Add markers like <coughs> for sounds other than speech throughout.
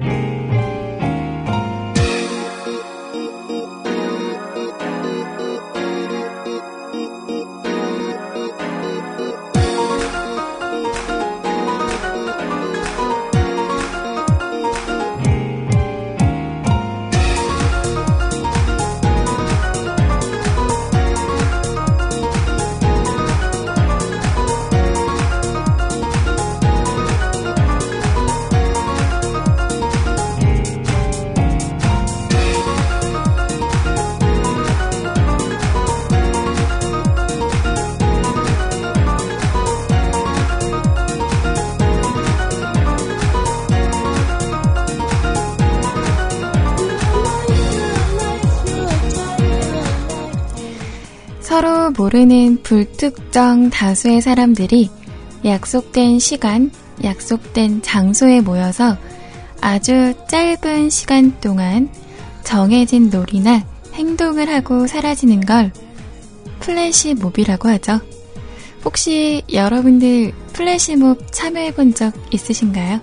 서로 불특정 다수의 사람들이 약속된 시간, 약속된 장소에 모여서 아주 짧은 시간 동안 정해진 놀이나 행동을 하고 사라지는 걸 플래시몹이라고 하죠. 혹시 여러분들 플래시몹 참여해 본 적 있으신가요?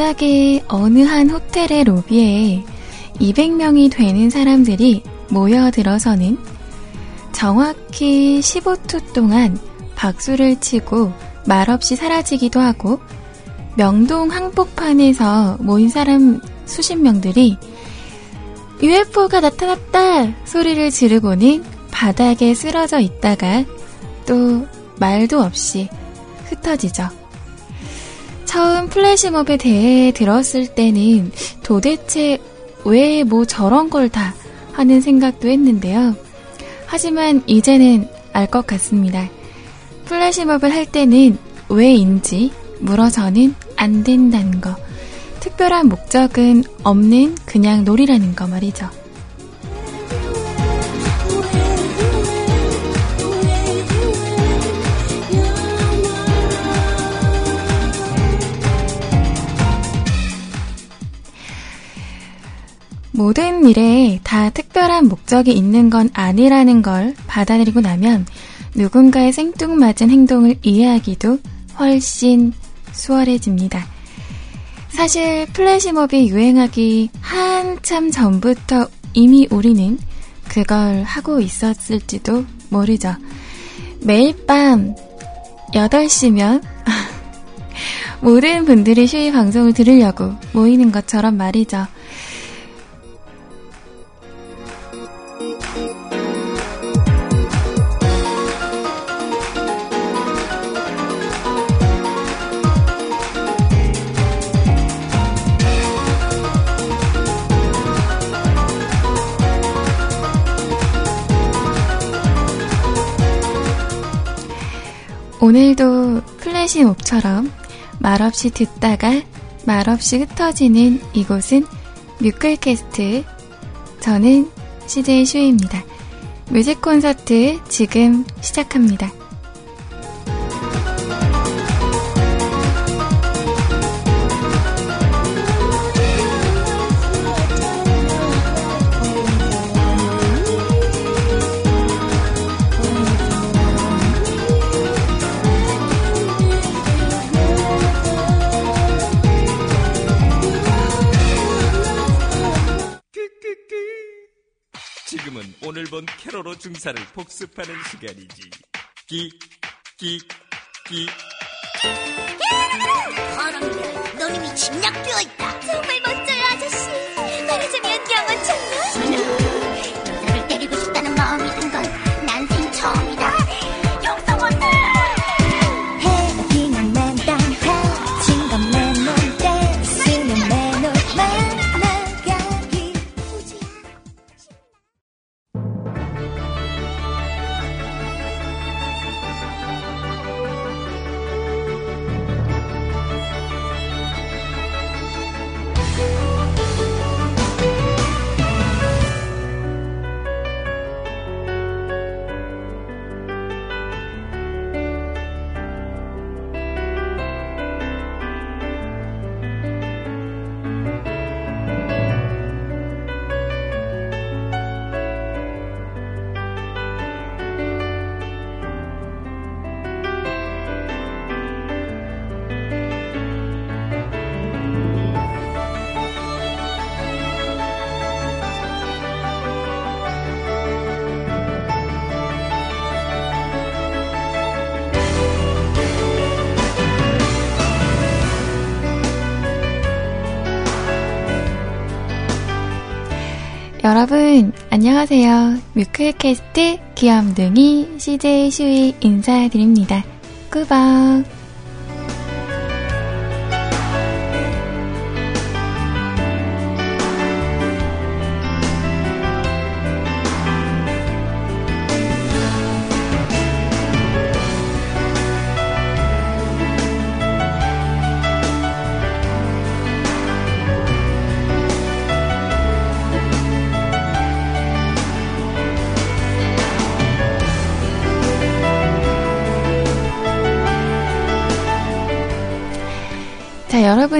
갑자기 어느 한 호텔의 로비에 200명이 되는 사람들이 모여들어서는 정확히 15초 동안 박수를 치고 말없이 사라지기도 하고 명동 항복판에서 모인 사람 수십 명들이 UFO가 나타났다 소리를 지르고는 바닥에 쓰러져 있다가 또 말도 없이 흩어지죠. 처음 플래시몹에 대해 들었을 때는 도대체 왜 뭐 저런 걸 다 하는 생각도 했는데요. 하지만 이제는 알 것 같습니다. 플래시몹을 할 때는 왜인지 물어서는 안 된다는 거. 특별한 목적은 없는 그냥 놀이라는 거 말이죠. 모든 일에 다 특별한 목적이 있는 건 아니라는 걸 받아들이고 나면 누군가의 생뚱맞은 행동을 이해하기도 훨씬 수월해집니다. 사실 플래시몹이 유행하기 한참 전부터 이미 우리는 그걸 하고 있었을지도 모르죠. 매일 밤 8시면 <laughs> 모든 분들이 쉬이 방송을 들으려고 모이는 것처럼 말이죠. 오늘도 플래시몹처럼 말없이 듣다가 말없이 흩어지는 이곳은 뮤클캐스트. 저는 CJ 슈입니다. 뮤직 콘서트 지금 시작합니다. 오늘 본 캐로로 중사를 복습하는 시간이지. 끼, 끼, 끼. 넌 이미 침략되어 있다. 안녕하세요. 뮤클캐스트 귀염둥이 CJ 슈이 인사드립니다. 꾸벅.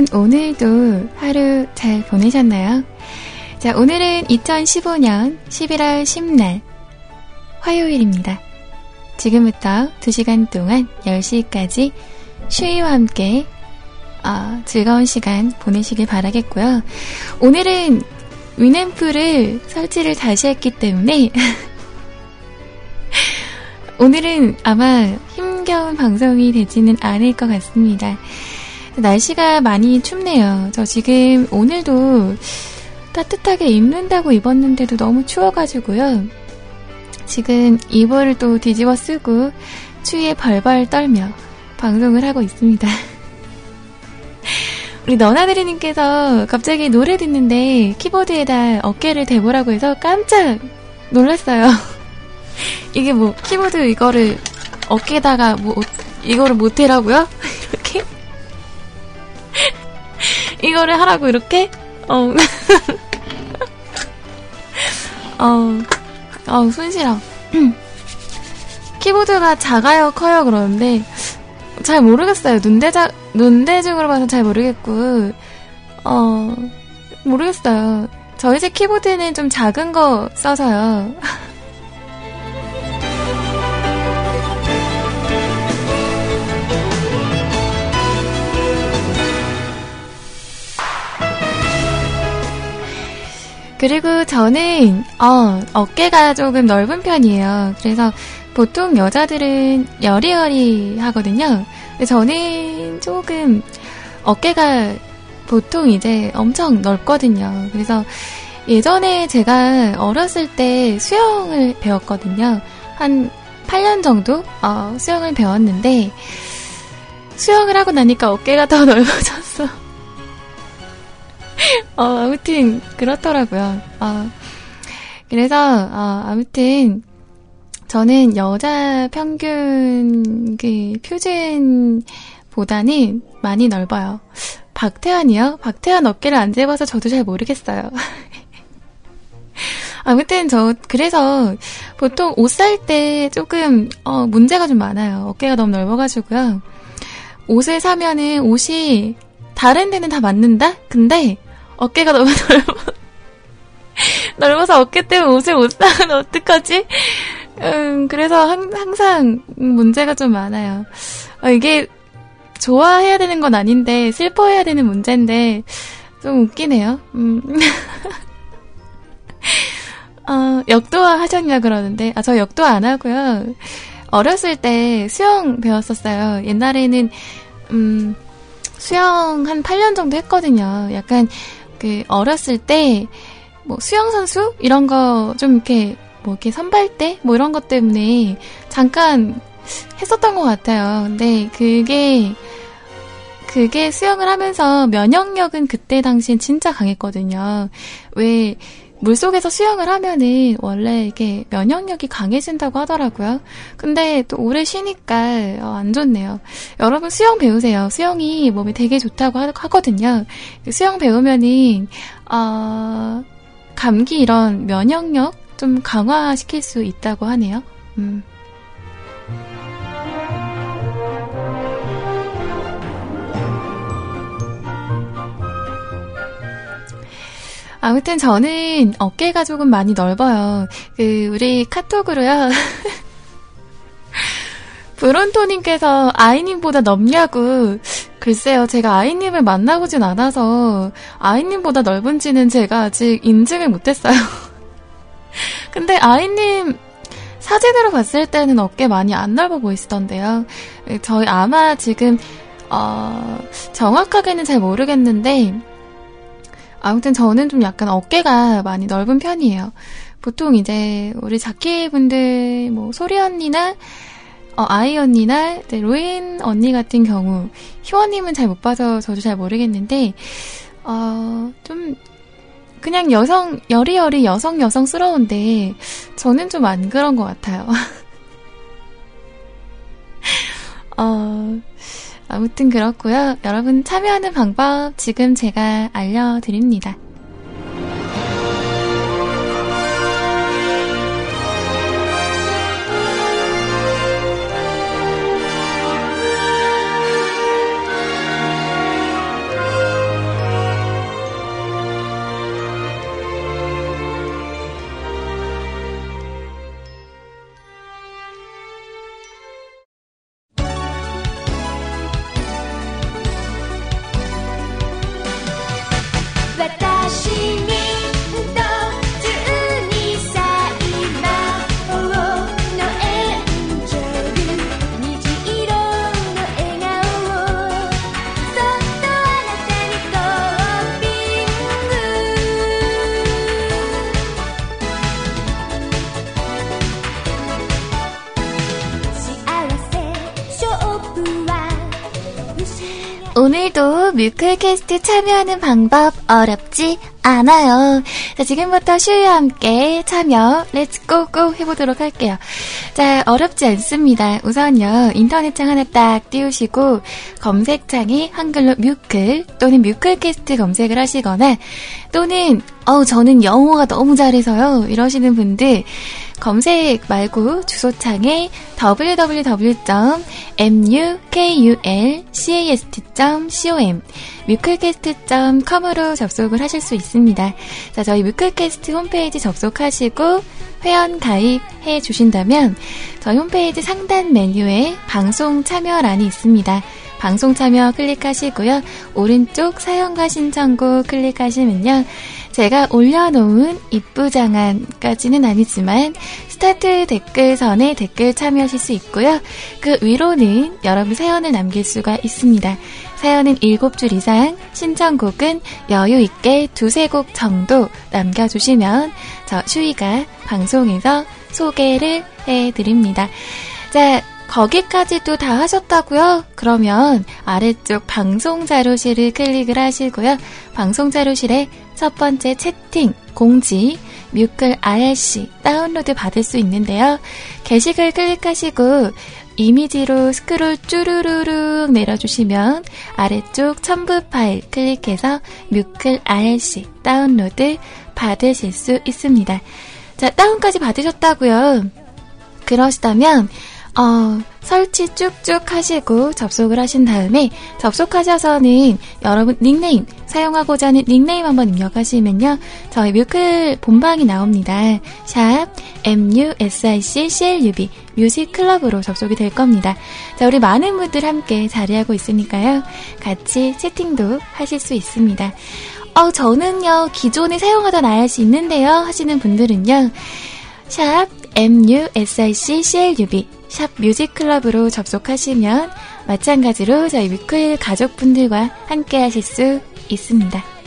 여러분, 오늘도 하루 잘 보내셨나요? 자, 오늘은 2015년 11월 10날, 화요일입니다. 지금부터 2시간 동안 10시까지 슈이와 함께 어, 즐거운 시간 보내시길 바라겠고요. 오늘은 위앰프를 설치를 다시 했기 때문에 <laughs> 오늘은 아마 힘겨운 방송이 되지는 않을 것 같습니다. 날씨가 많이 춥네요. 저 지금 오늘도 따뜻하게 입는다고 입었는데도 너무 추워가지고요. 지금 이불을 또 뒤집어 쓰고 추위에 벌벌 떨며 방송을 하고 있습니다. <laughs> 우리 너나드리님께서 갑자기 노래 듣는데 키보드에다 어깨를 대보라고 해서 깜짝 놀랐어요. <laughs> 이게 뭐 키보드 이거를 어깨에다가 뭐 이거를 못해라고요? <laughs> 이거를 하라고 이렇게 어. <laughs> 어, 어, 손실아. <clears throat> 키보드가 작아요, 커요, 그러는데, 잘 모르겠어요. 눈대자, 눈대중으로 봐서 잘 모르겠고, 어, 모르겠어요. 저희 집 키보드는 좀 작은 거 써서요. <laughs> 그리고 저는 어, 어깨가 조금 넓은 편이에요. 그래서 보통 여자들은 여리여리 하거든요. 저는 조금 어깨가 보통 이제 엄청 넓거든요. 그래서 예전에 제가 어렸을 때 수영을 배웠거든요. 한 8년 정도 어, 수영을 배웠는데 수영을 하고 나니까 어깨가 더 <laughs> 넓어졌어. <laughs> 어, 아무튼, 그렇더라고요. 어, 그래서, 어, 아무튼, 저는 여자 평균, 그, 표준보다는 많이 넓어요. 박태환이요? 박태환 어깨를 안 재봐서 저도 잘 모르겠어요. <laughs> 아무튼 저 그래서 보통 옷 살 때 조금 어, 문제가 좀 많아요. 어깨가 너무 넓어가지고요. 옷을 사면은 옷이 다른 데는 다 맞는다? 근데 어깨가 너무 넓어. <laughs> 넓어서 어깨 때문에 옷을 못 사면 어떡하지? 음, 그래서 항, 항상 문제가 좀 많아요. 어, 이게 좋아해야 되는 건 아닌데, 슬퍼해야 되는 문제인데, 좀 웃기네요. 음. <laughs> 어, 역도화 하셨냐 그러는데, 아, 저 역도화 안 하고요. 어렸을 때 수영 배웠었어요. 옛날에는, 음, 수영 한 8년 정도 했거든요. 약간 그 어렸을 때 뭐 수영 선수 이런 거 좀 이렇게 뭐 이렇게 선발대 뭐 이런 것 때문에 잠깐 했었던 것 같아요. 근데 그게 그게 수영을 하면서 면역력은 그때 당시엔 진짜 강했거든요. 왜 물속에서 수영을 하면은 원래 이게 면역력이 강해진다고 하더라고요. 근데 또 오래 쉬니까 어, 안 좋네요. 여러분 수영 배우세요. 수영이 몸에 되게 좋다고 하, 거든요 수영 배우면은 어, 감기 이런 면역력 좀 강화시킬 수 있다고 하네요. 음. 아무튼 저는 어깨가 조금 많이 넓어요. 그, 우리 카톡으로요. <laughs> 브론토님께서 아이님보다 넓냐고. 글쎄요, 제가 아이님을 만나보진 않아서 아이님보다 넓은지는 제가 아직 인증을 못했어요. <laughs> 근데 아이님 사진으로 봤을 때는 어깨 많이 안 넓어 보이시던데요. 저희 아마 지금, 어, 정확하게는 잘 모르겠는데, 아무튼 저는 좀 약간 어깨가 많이 넓은 편이에요. 보통 이제 우리 자키분들 뭐 소리 언니나 어, 아이 언니나 로인 언니 같은 경우 희원님은 잘 못 봐서 저도 잘 모르겠는데 어, 좀 그냥 여성 여리여리 여성 여성스러운데 저는 좀 안 그런 것 같아요. <laughs> 어, 아무튼 그렇고요. 여러분 참여하는 방법 지금 제가 알려드립니다. 뮤클캐스트 참여하는 방법 어렵지 않아요. 자, 지금부터 슈유와 함께 참여 let's go go 해보도록 할게요. 자, 어렵지 않습니다. 우선요, 인터넷창 하나 딱 띄우시고 검색창에 한글로 뮤클 또는 뮤클캐스트 검색을 하시거나 또는 어우 저는 영어가 너무 잘해서요 이러시는 분들 검색 말고 주소창에 www.mukulcast.com 뮤클캐스트.com으로 접속을 하실 수 있습니다. 자, 저희 뮤클캐스트 홈페이지 접속하시고 회원 가입해 주신다면 저희 홈페이지 상단 메뉴에 방송 참여란이 있습니다. 방송 참여 클릭하시고요. 오른쪽 사연과 신청곡 클릭하시면요. 제가 올려놓은 이쁘장한까지는 아니지만 스타트 댓글선에 댓글 참여하실 수 있고요. 그 위로는 여러분 사연을 남길 수가 있습니다. 사연은 7줄 이상, 신청곡은 여유 있게 두세 곡 정도 남겨주시면 저 슈이가 방송에서 소개를 해드립니다. 자, 거기까지도 다 하셨다고요? 그러면 아래쪽 방송 자료실을 클릭을 하시고요. 방송 자료실에 첫 번째 채팅, 공지, 뮤클 IRC 다운로드 받을 수 있는데요. 게시글 클릭하시고 이미지로 스크롤 쭈루루룩 내려주시면 아래쪽 첨부 파일 클릭해서 뮤클 IRC 다운로드 받으실 수 있습니다. 자, 다운까지 받으셨다고요? 그러시다면 어, 설치 쭉쭉 하시고 접속을 하신 다음에 접속하셔서는 여러분 닉네임 사용하고자 하는 닉네임 한번 입력하시면요. 저희 뮤클 본방이 나옵니다. 샵 MUSIC 뮤직 클럽으로 접속이 될 겁니다. 자, 우리 많은 분들 함께 자리하고 있으니까요. 같이 채팅도 하실 수 있습니다. 어, 저는요, 기존에 사용하던 IRC 있는데요. 하시는 분들은요. 샵 MUSIC 샵 뮤직클럽으로 접속하시면 마찬가지로 저희 뮤클 가족분들과 함께 하실 수 있습니다.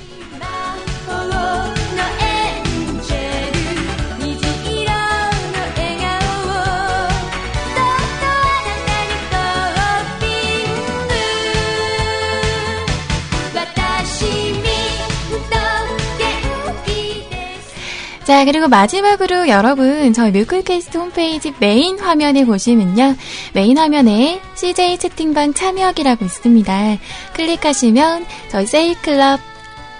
자, 그리고 마지막으로 여러분, 저희 뮤클캐스트 홈페이지 메인 화면에 보시면요. 메인 화면에 CJ 채팅방 참여하기라고 있습니다. 클릭하시면 저희 세이클럽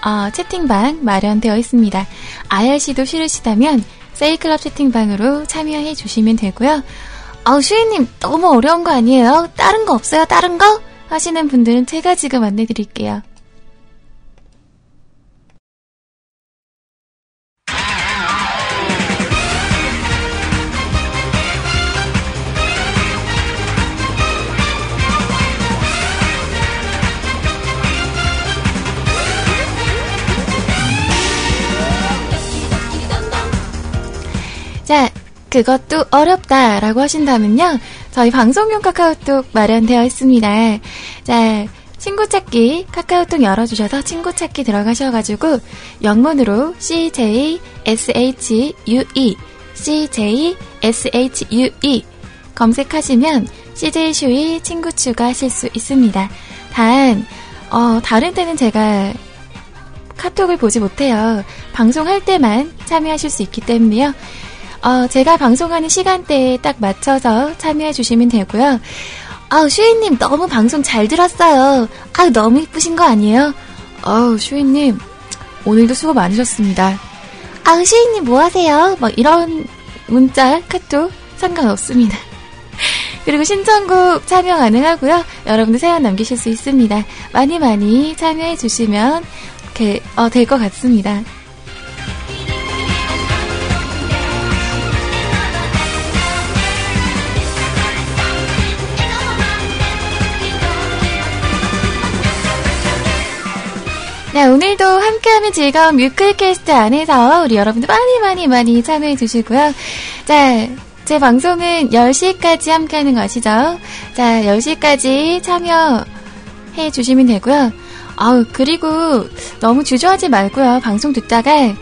어, 채팅방 마련되어 있습니다. IRC도 싫으시다면 세이클럽 채팅방으로 참여해 주시면 되고요. 아우, 슈이님, 너무 어려운 거 아니에요? 다른 거 없어요? 다른 거? 하시는 분들은 제가 지금 안내드릴게요. 그것도 어렵다 라고 하신다면요. 저희 방송용 카카오톡 마련되어 있습니다. 자, 친구 찾기 카카오톡 열어주셔서 친구 찾기 들어가셔가지고 영문으로 CJSHUE CJSHUE 검색하시면 CJ 슈이 친구 추가하실 수 있습니다. 단 어, 다른 때는 제가 카톡을 보지 못해요. 방송할 때만 참여하실 수 있기 때문에요. 어, 제가 방송하는 시간대에 딱 맞춰서 참여해 주시면 되고요. 아우, 슈이님 너무 방송 잘 들었어요. 아우, 너무 이쁘신 거 아니에요? 아우, 슈이님, 오늘도 수고 많으셨습니다. 아우, 슈이님 뭐 하세요? 뭐 이런 문자, 카톡 상관없습니다. <laughs> 그리고 신청곡 참여 가능하고요. 여러분들 사연 남기실 수 있습니다. 많이 많이 참여해 주시면 어, 될 것 같습니다. 네, 오늘도 함께하는 즐거운 뮤클캐스트 안에서 우리 여러분들 많이 많이 많이 참여해 주시고요. 자, 제 방송은 10시까지 함께하는 거 아시죠? 자, 10시까지 참여해 주시면 되고요. 아우, 그리고 너무 주저하지 말고요. 방송 듣다가,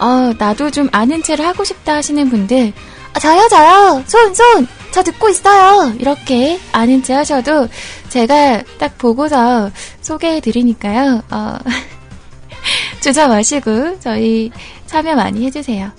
어, 나도 좀 아는 체를 하고 싶다 하시는 분들, 아, 저요, 저요! 손, 손! 저 듣고 있어요! 이렇게 아는 체 하셔도 제가 딱 보고서 소개해 드리니까요. 어, <laughs> 주저 마시고 저희 참여 많이 해주세요.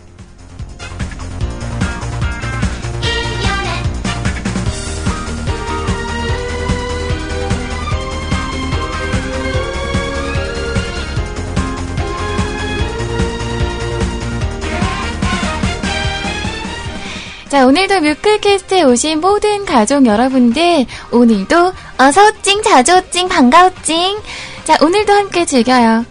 자, 오늘도 뮤클캐스트에 오신 모든 가족 여러분들, 오늘도 어서찡, 자주찡, 반가워찡. 자, 오늘도 함께 즐겨요.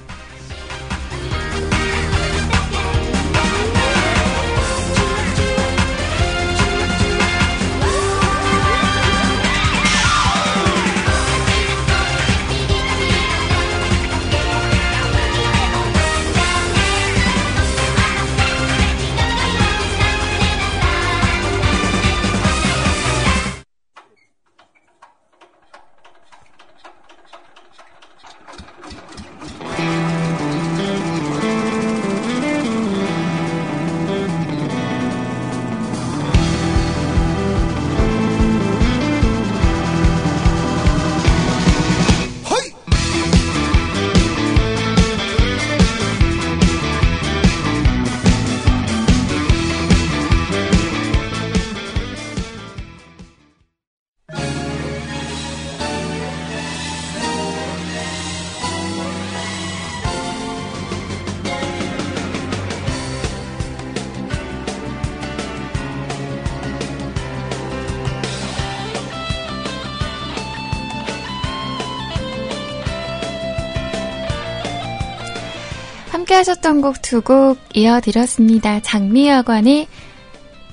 함께 하셨던 곡 두 곡 이어드렸습니다. 장미여관의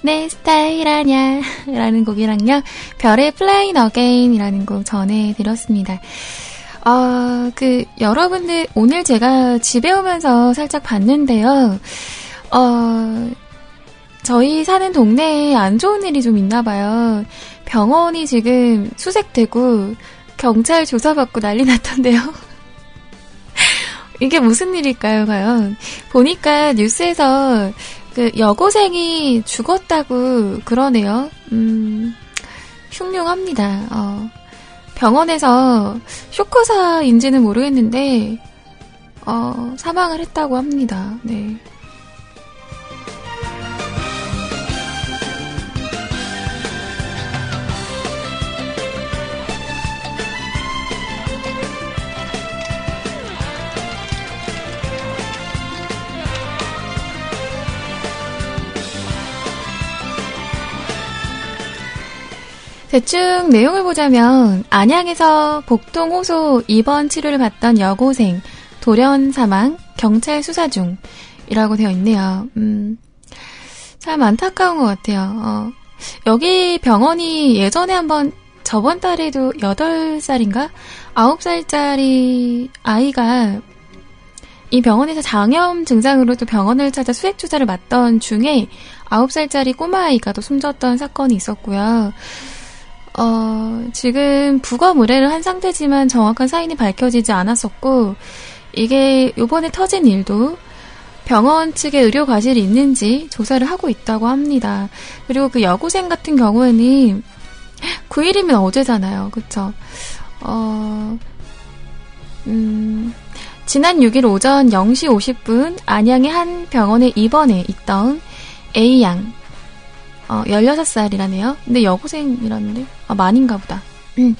내 스타일 아냐 라는 곡이랑요. 별의 Play Again이라는 곡 전해드렸습니다. 어, 그, 여러분들, 오늘 제가 집에 오면서 살짝 봤는데요. 어, 저희 사는 동네에 안 좋은 일이 좀 있나 봐요. 병원이 지금 수색되고 경찰 조사받고 난리 났던데요. 이게 무슨 일일까요, 과연? 보니까 뉴스에서 그 여고생이 죽었다고 그러네요. 음, 흉흉합니다. 어, 병원에서 쇼커사인지는 모르겠는데, 어, 사망을 했다고 합니다. 네. 대충 내용을 보자면 안양에서 복통 호소 입원 치료를 받던 여고생 돌연 사망 경찰 수사 중이라고 되어 있네요. 음, 참 안타까운 것 같아요. 어, 여기 병원이 예전에 한번 저번 달에도 8살인가 9살짜리 아이가 이 병원에서 장염 증상으로 또 병원을 찾아 수액 주사를 맞던 중에 9살짜리 꼬마 아이가 또 숨졌던 사건이 있었고요. 어, 지금 부검 의뢰를 한 상태지만 정확한 사인이 밝혀지지 않았었고, 이게 요번에 터진 일도 병원 측에 의료 과실이 있는지 조사를 하고 있다고 합니다. 그리고 그 여고생 같은 경우에는 9일이면 어제잖아요. 그쵸? 어, 음, 지난 6일 오전 0시 50분 안양의 한 병원에 입원해 있던 A양, 어, 16살이라네요. 근데 여고생이라는데? 아, 만인가 보다. 음.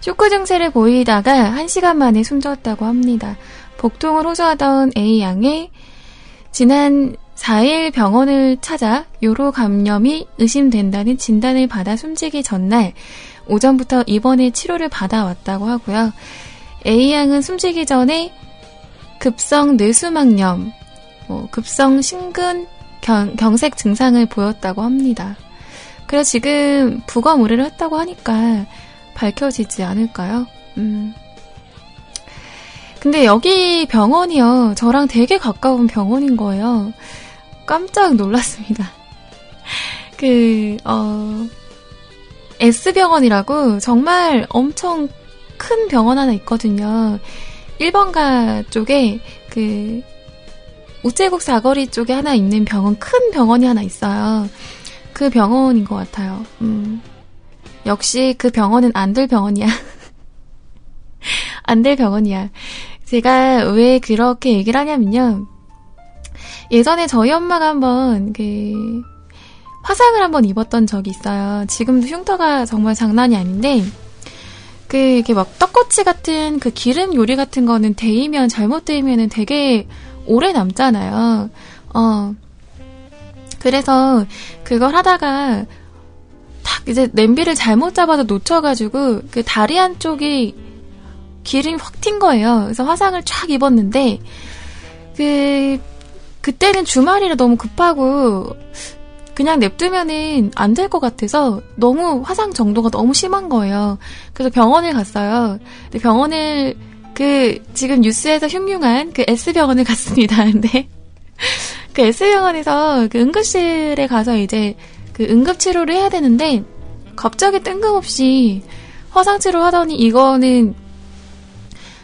쇼크 증세를 보이다가 1시간 만에 숨졌다고 합니다. 복통을 호소하던 A양의 지난 4일 병원을 찾아 요로 감염이 의심된다는 진단을 받아 숨지기 전날 오전부터 입원해 치료를 받아왔다고 하고요. A양은 숨지기 전에 급성 뇌수막염, 뭐 급성 심근 경, 경색 증상을 보였다고 합니다. 그래서 지금 부검 의뢰를 했다고 하니까 밝혀지지 않을까요? 음. 근데 여기 병원이요. 저랑 되게 가까운 병원인 거예요. 깜짝 놀랐습니다. <laughs> 그, 어, S병원이라고 정말 엄청 큰 병원 하나 있거든요. 1번가 쪽에 그 우체국 사거리 쪽에 하나 있는 병원, 큰 병원이 하나 있어요. 그 병원인 것 같아요. 음. 역시 그 병원은 안될 병원이야. <laughs> 안 될 병원이야. 제가 왜 그렇게 얘기를 하냐면요. 예전에 저희 엄마가 한번 그 화상을 한번 입었던 적이 있어요. 지금도 흉터가 정말 장난이 아닌데 그 이렇게 막 떡꼬치 같은 그 기름 요리 같은 거는 데이면 잘못 데이면은 되게 오래 남잖아요. 어. 그래서 그걸 하다가 딱 이제 냄비를 잘못 잡아서 놓쳐가지고 그 다리 한쪽이 기름이 확 튄 거예요. 그래서 화상을 쫙 입었는데 그 그때는 주말이라 너무 급하고 그냥 냅두면은 안 될 것 같아서 너무 화상 정도가 너무 심한 거예요. 그래서 병원을 갔어요. 근데 병원을 그 지금 뉴스에서 흉흉한 그 S병원을 <laughs> 갔습니다. 근데 그 S병원에서 그 응급실에 가서 이제 그 응급 치료를 해야 되는데 갑자기 뜬금없이 화상 치료 하더니 이거는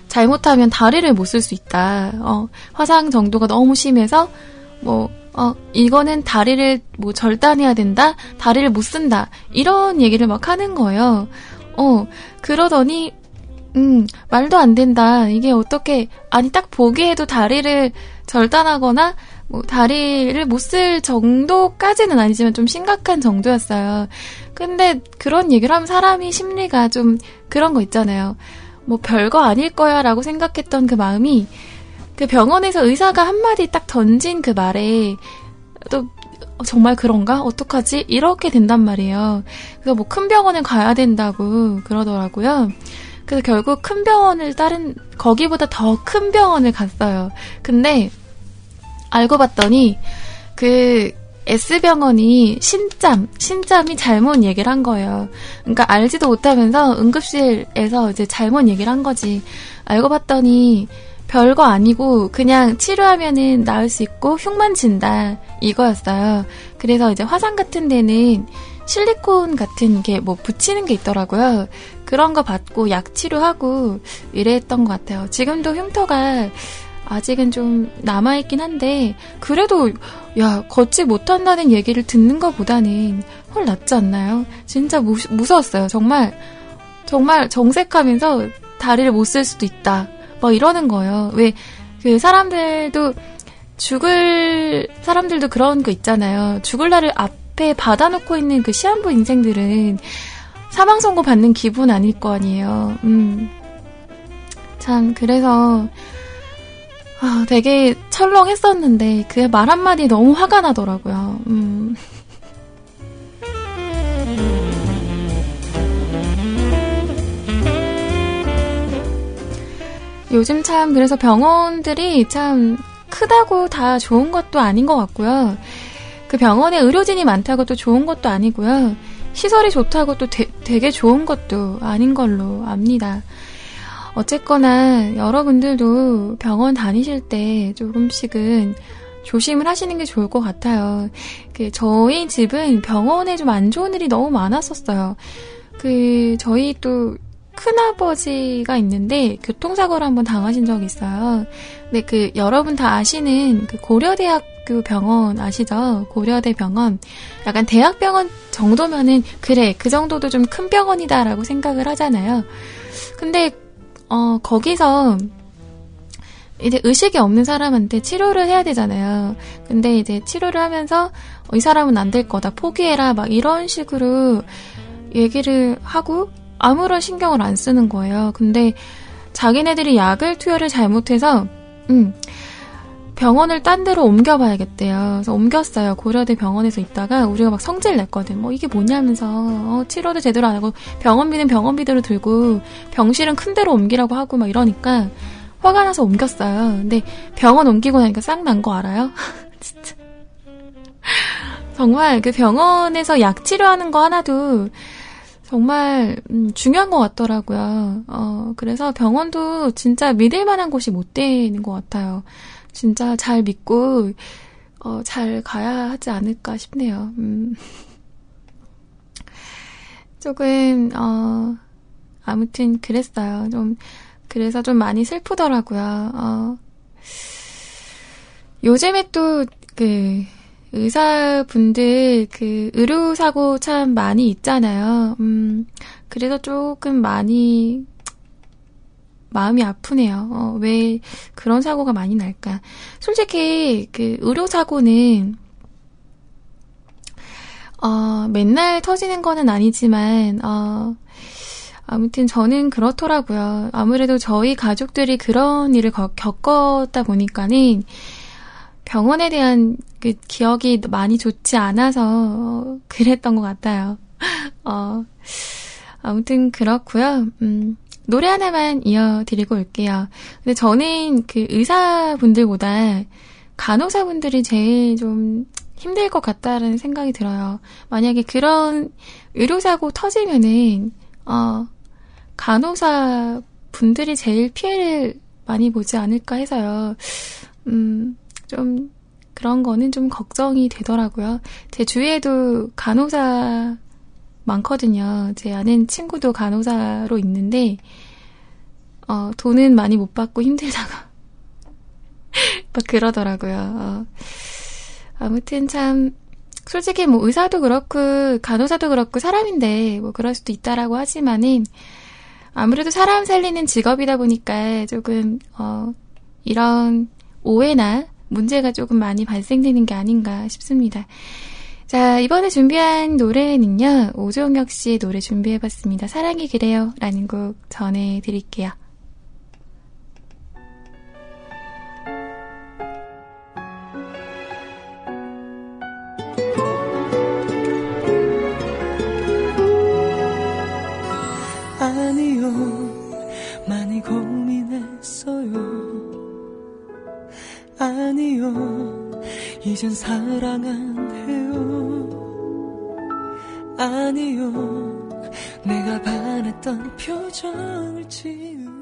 잘못하면 다리를 못 쓸 수 있다. 어, 화상 정도가 너무 심해서 뭐 어, 이거는 다리를 뭐 절단해야 된다? 다리를 못 쓴다. 이런 얘기를 막 하는 거예요. 어, 그러더니 음, 말도 안 된다. 이게 어떻게, 아니, 딱 보기에도 다리를 절단하거나, 뭐, 다리를 못 쓸 정도까지는 아니지만 좀 심각한 정도였어요. 근데 그런 얘기를 하면 사람이 심리가 좀 그런 거 있잖아요. 뭐, 별거 아닐 거야 라고 생각했던 그 마음이, 그 병원에서 의사가 한마디 딱 던진 그 말에, 또, 정말 그런가? 어떡하지? 이렇게 된단 말이에요. 그래서 뭐 큰 병원에 가야 된다고 그러더라고요. 그래서 결국 큰 병원을 다른 거기보다 더 큰 병원을 갔어요. 근데 알고 봤더니 그 S병원이 신짬, 신짬이 잘못 얘기를 한 거예요. 그러니까 알지도 못하면서 응급실에서 이제 잘못 얘기를 한 거지. 알고 봤더니 별거 아니고 그냥 치료하면은 나을 수 있고 흉만 진다 이거였어요. 그래서 이제 화상 같은 데는 실리콘 같은 게 뭐 붙이는 게 있더라고요. 그런 거 받고 약 치료하고 이랬던 것 같아요. 지금도 흉터가 아직은 좀 남아있긴 한데, 그래도, 야, 걷지 못한다는 얘기를 듣는 것보다는 훨 낫지 않나요? 진짜 무, 무서웠어요. 정말, 정말 정색하면서 다리를 못 쓸 수도 있다. 뭐 이러는 거예요. 왜, 그 사람들도, 죽을, 사람들도 그런 거 있잖아요. 죽을 날을 앞에 받아놓고 있는 그 시한부 인생들은 사망 선고 받는 기분 아닐 거 아니에요. 음. 참, 그래서, 아, 되게 철렁했었는데, 그 말 한마디 너무 화가 나더라고요. 음. 요즘 참, 그래서 병원들이 참 크다고 다 좋은 것도 아닌 것 같고요. 그 병원에 의료진이 많다고 또 좋은 것도 아니고요. 시설이 좋다고 또 되, 되게 좋은 것도 아닌 걸로 압니다. 어쨌거나 여러분들도 병원 다니실 때 조금씩은 조심을 하시는 게 좋을 것 같아요. 그 저희 집은 병원에 좀 안 좋은 일이 너무 많았었어요. 그, 저희 또, 큰아버지가 있는데, 교통사고를 한번 당하신 적이 있어요. 근데 그, 여러분 다 아시는 그 고려대학 교 병원 아시죠? 고려대 병원. 약간 대학병원 정도면은, 그래, 그 정도도 좀 큰 병원이다라고 생각을 하잖아요. 근데, 어, 거기서, 이제 의식이 없는 사람한테 치료를 해야 되잖아요. 근데 이제 치료를 하면서 어, 이 사람은 안 될 거다. 포기해라. 막 이런 식으로 얘기를 하고 아무런 신경을 안 쓰는 거예요. 근데 자기네들이 약을 투여를 잘못해서 음, 병원을 딴 데로 옮겨봐야겠대요. 그래서 옮겼어요. 고려대 병원에서 있다가 우리가 막 성질 냈거든. 뭐 이게 뭐냐면서 어, 치료도 제대로 안 하고 병원비는 병원비대로 들고 병실은 큰 데로 옮기라고 하고 막 이러니까 화가 나서 옮겼어요. 근데 병원 옮기고 나니까 싹 난 거 알아요? <laughs> 진짜. 정말 그 병원에서 약 치료하는 거 하나도 정말 음, 중요한 것 같더라고요. 어, 그래서 병원도 진짜 믿을 만한 곳이 못 되는 것 같아요. 진짜 잘 믿고 어, 잘 가야 하지 않을까 싶네요. 음. <laughs> 조금 어, 아무튼 그랬어요. 좀 그래서 좀 많이 슬프더라고요. 어. 요즘에 또, 그, 의사분들, 그, 의료 사고 참 많이 있잖아요. 음, 그래서 조금 많이, 마음이 아프네요. 어, 왜 그런 사고가 많이 날까. 솔직히, 그, 의료 사고는, 어, 맨날 터지는 거는 아니지만, 어, 아무튼 저는 그렇더라고요. 아무래도 저희 가족들이 그런 일을 겪었다 보니까는 병원에 대한 그 기억이 많이 좋지 않아서 그랬던 것 같아요. <laughs> 어, 아무튼 그렇고요. 음, 노래 하나만 이어드리고 올게요. 근데 저는 그 의사분들보다 간호사분들이 제일 좀 힘들 것 같다라는 생각이 들어요. 만약에 그런 의료사고 터지면은, 어, 간호사 분들이 제일 피해를 많이 보지 않을까 해서요. 음, 좀 그런 거는 좀 걱정이 되더라고요. 제 주위에도 간호사 많거든요. 제 아는 친구도 간호사로 있는데, 어, 돈은 많이 못 받고 힘들다고. <laughs> 막 그러더라고요. 어. 아무튼 참, 솔직히 뭐 의사도 그렇고, 간호사도 그렇고, 사람인데, 뭐 그럴 수도 있다라고 하지만은, 아무래도 사람 살리는 직업이다 보니까 조금, 어, 이런 오해나 문제가 조금 많이 발생되는 게 아닌가 싶습니다. 자, 이번에 준비한 노래는요, 오종혁 씨의 노래 준비해봤습니다. 사랑이 그래요. 라는 곡 전해드릴게요. 아니요 이젠 사랑 안 해요 아니요. 내가 반했던 표정을 지으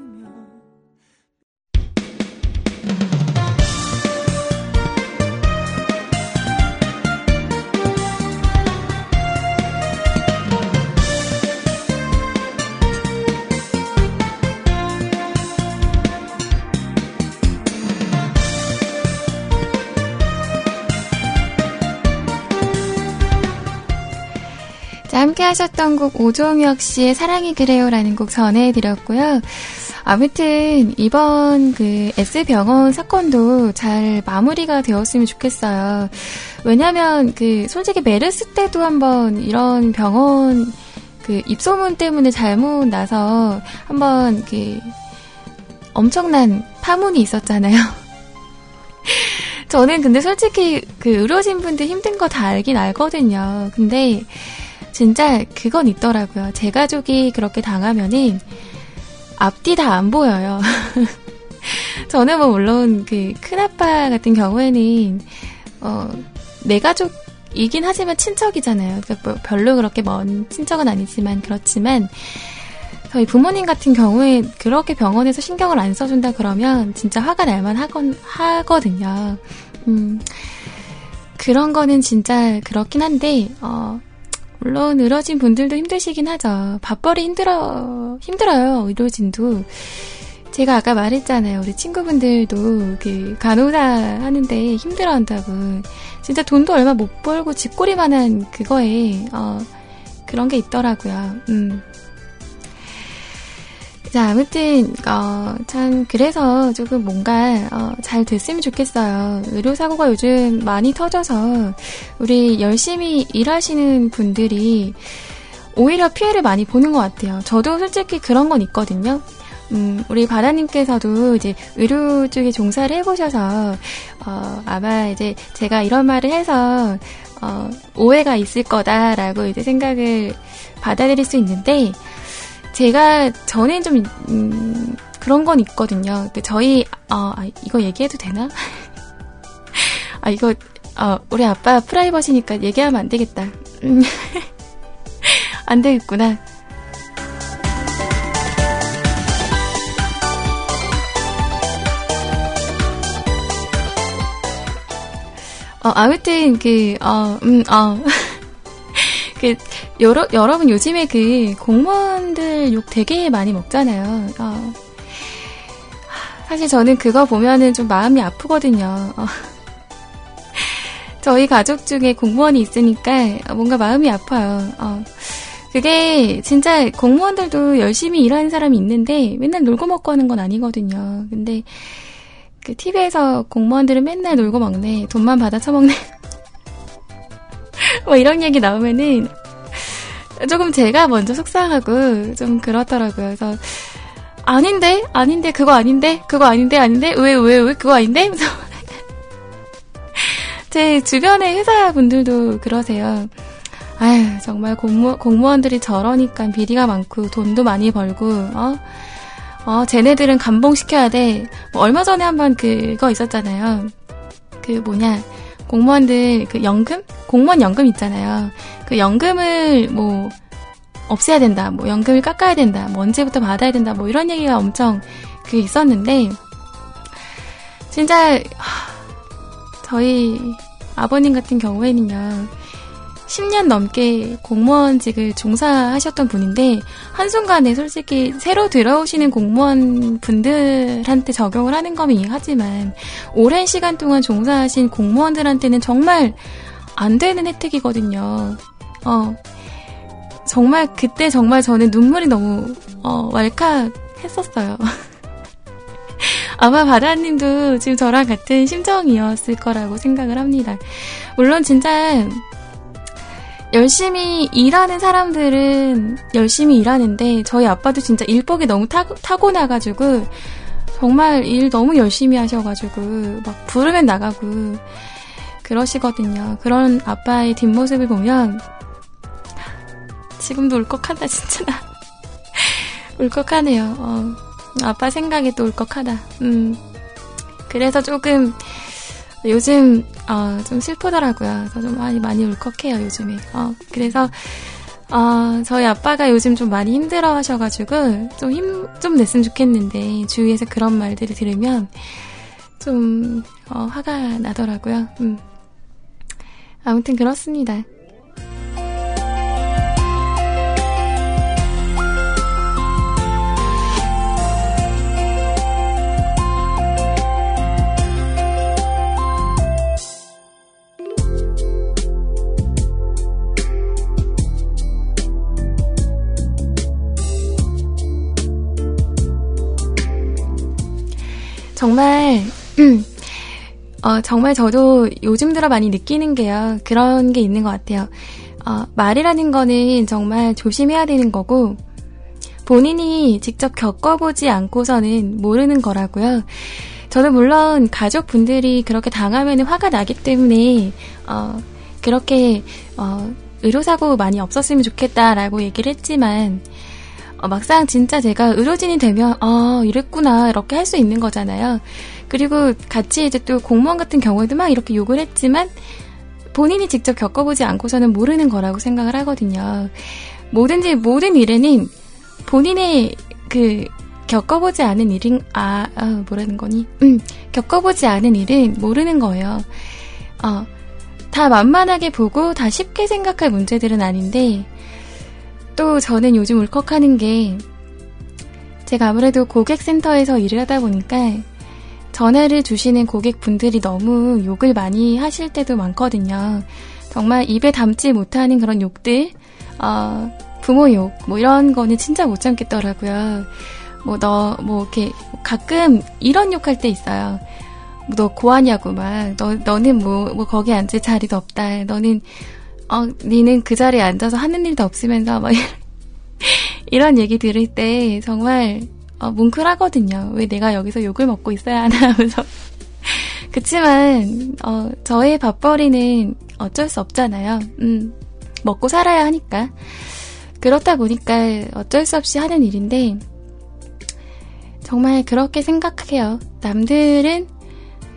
함께 하셨던 곡 오종혁 씨의 사랑이 그래요라는 곡 전해드렸고요. 아무튼 이번 그 S병원 사건도 잘 마무리가 되었으면 좋겠어요. 왜냐면 그 솔직히 메르스 때도 한번 이런 병원 그 입소문 때문에 잘못 나서 한번 그 엄청난 파문이 있었잖아요. <laughs> 저는 근데 솔직히 그 의료진 분들 힘든 거 다 알긴 알거든요. 근데 진짜 그건 있더라고요. 제 가족이 그렇게 당하면은 앞뒤 다 안 보여요. <laughs> 저는 뭐 물론 그 큰아빠 같은 경우에는 어, 내 가족이긴 하지만 친척이잖아요. 그러니까 뭐 별로 그렇게 먼 친척은 아니지만 그렇지만 저희 부모님 같은 경우에 그렇게 병원에서 신경을 안 써준다 그러면 진짜 화가 날만 하건, 하거든요. 음, 그런 거는 진짜 그렇긴 한데, 어, 물론 의료진 분들도 힘드시긴 하죠. 밥벌이 힘들어, 힘들어요. 의료진도. 제가 아까 말했잖아요. 우리 친구분들도 그 간호사 하는데 힘들어 한다고. 진짜 돈도 얼마 못 벌고 집꼬리만한 그거에, 어, 그런 게 있더라고요. 음. 자, 아무튼, 어, 참, 그래서 조금 뭔가, 어, 잘 됐으면 좋겠어요. 의료사고가 요즘 많이 터져서, 우리 열심히 일하시는 분들이, 오히려 피해를 많이 보는 것 같아요. 저도 솔직히 그런 건 있거든요. 음, 우리 바다님께서도 이제 의료 쪽에 종사를 해보셔서, 어, 아마 이제 제가 이런 말을 해서, 어, 오해가 있을 거다라고 이제 생각을 받아들일 수 있는데, 제가 전엔 좀 음, 그런 건 있거든요. 근데 저희 어, 아, 이거 얘기해도 되나? <laughs> 아 이거 어, 우리 아빠 프라이버시니까 얘기하면 안 되겠다. 음. <laughs> 안 되겠구나. 어, 아무튼, 그, 어, 음, 어. <laughs> 그, 여러, 여러분 요즘에 그 공무원들 욕 되게 많이 먹잖아요. 어. 사실 저는 그거 보면은 좀 마음이 아프거든요. 어. 저희 가족 중에 공무원이 있으니까 뭔가 마음이 아파요. 어. 그게 진짜 공무원들도 열심히 일하는 사람이 있는데 맨날 놀고 먹고 하는 건 아니거든요. 근데 그 TV에서 공무원들은 맨날 놀고 먹네. 돈만 받아 처먹네. <laughs> 뭐 이런 얘기 나오면은 조금 제가 먼저 속상하고 좀 그렇더라고요. 그래서 아닌데 아닌데 그거 아닌데 그거 아닌데 아닌데 왜 왜 왜 그거 아닌데? <laughs> 제 주변의 회사 분들도 그러세요. 아유 정말 공무 공무원들이 저러니까 비리가 많고 돈도 많이 벌고 어. 어, 쟤네들은 감봉시켜야 돼. 뭐 얼마 전에 한번 그거 있었잖아요. 그 뭐냐. 공무원들 그 연금? 공무원 연금 있잖아요. 그 연금을 뭐 없애야 된다. 뭐 연금을 깎아야 된다. 뭐 언제부터 받아야 된다. 뭐 이런 얘기가 엄청 그 있었는데 진짜 저희 아버님 같은 경우에는요. 10년 넘게 공무원직을 종사하셨던 분인데 한순간에 솔직히 새로 들어오시는 공무원 분들한테 적용을 하는 거면 이해하지만 오랜 시간 동안 종사하신 공무원들한테는 정말 안 되는 혜택이거든요. 어. 정말 그때 정말 저는 눈물이 너무 어, 왈칵했었어요. <laughs> 아마 바다님도 지금 저랑 같은 심정이었을 거라고 생각을 합니다. 물론 진짜 열심히 일하는 사람들은 열심히 일하는데 저희 아빠도 진짜 일복이 너무 타, 타고나가지고 정말 일 너무 열심히 하셔가지고 막 부르면 나가고 그러시거든요. 그런 아빠의 뒷모습을 보면 지금도 울컥한다 진짜 나 <laughs> 울컥하네요. 어, 아빠 생각이 또 울컥하다. 음 그래서 조금 요즘 어, 좀 슬프더라고요. 그래서 좀 많이 많이 울컥해요 요즘에. 어, 그래서 어, 저희 아빠가 요즘 좀 많이 힘들어 하셔가지고 좀 힘 좀 냈으면 좋겠는데 주위에서 그런 말들을 들으면 좀 어, 화가 나더라고요. 음. 아무튼 그렇습니다. 어, 정말 저도 요즘 들어 많이 느끼는 게요. 그런 게 있는 것 같아요. 어, 말이라는 거는 정말 조심해야 되는 거고, 본인이 직접 겪어보지 않고서는 모르는 거라고요. 저도 물론 가족분들이 그렇게 당하면 화가 나기 때문에, 어, 그렇게, 어, 의료사고 많이 없었으면 좋겠다라고 얘기를 했지만, 어, 막상 진짜 제가 의료진이 되면 아 이랬구나 이렇게 할 수 있는 거잖아요. 그리고 같이 이제 또 공무원 같은 경우에도 막 이렇게 욕을 했지만 본인이 직접 겪어보지 않고서는 모르는 거라고 생각을 하거든요. 뭐든지 모든 일에는 본인의 그 겪어보지 않은 일인 아, 아 뭐라는 거니? 음 겪어보지 않은 일은 모르는 거예요. 어 다 만만하게 보고 다 쉽게 생각할 문제들은 아닌데, 또 저는 요즘 울컥하는 게, 제가 아무래도 고객센터에서 일을 하다 보니까, 전화를 주시는 고객분들이 너무 욕을 많이 하실 때도 많거든요. 정말 입에 담지 못하는 그런 욕들, 어, 부모 욕, 뭐 이런 거는 진짜 못 참겠더라고요. 뭐, 너, 뭐, 이렇게, 가끔 이런 욕할 때 있어요. 뭐너 고하냐고 막, 너, 너는 뭐, 뭐, 거기 앉을 자리도 없다. 너는, 어, 니는 그 자리에 앉아서 하는 일도 없으면서, 막, <laughs> 이런 얘기 들을 때 정말, 어, 뭉클하거든요. 왜 내가 여기서 욕을 먹고 있어야 하나 하면서. <laughs> 그치만, 어, 저의 밥벌이는 어쩔 수 없잖아요. 음, 먹고 살아야 하니까. 그렇다 보니까 어쩔 수 없이 하는 일인데, 정말 그렇게 생각해요. 남들은,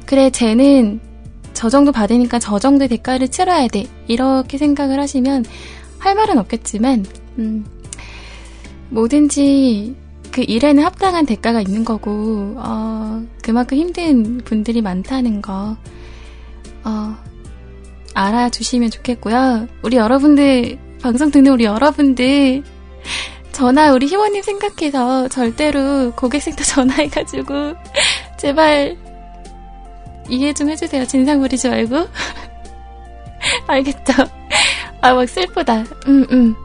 그래, 쟤는 저 정도 받으니까 저 정도의 대가를 치러야 돼. 이렇게 생각을 하시면 할 말은 없겠지만, 음, 뭐든지 그 일에는 합당한 대가가 있는 거고, 어, 그만큼 힘든 분들이 많다는 거, 어, 알아주시면 좋겠고요. 우리 여러분들, 방송 듣는 우리 여러분들, 전화 우리 희원님 생각해서 절대로 고객센터 <laughs> 전화해가지고, 제발, 이해 좀 해주세요. 진상 부리지 말고. <laughs> 알겠죠? 아, 막 슬프다. 음, 음.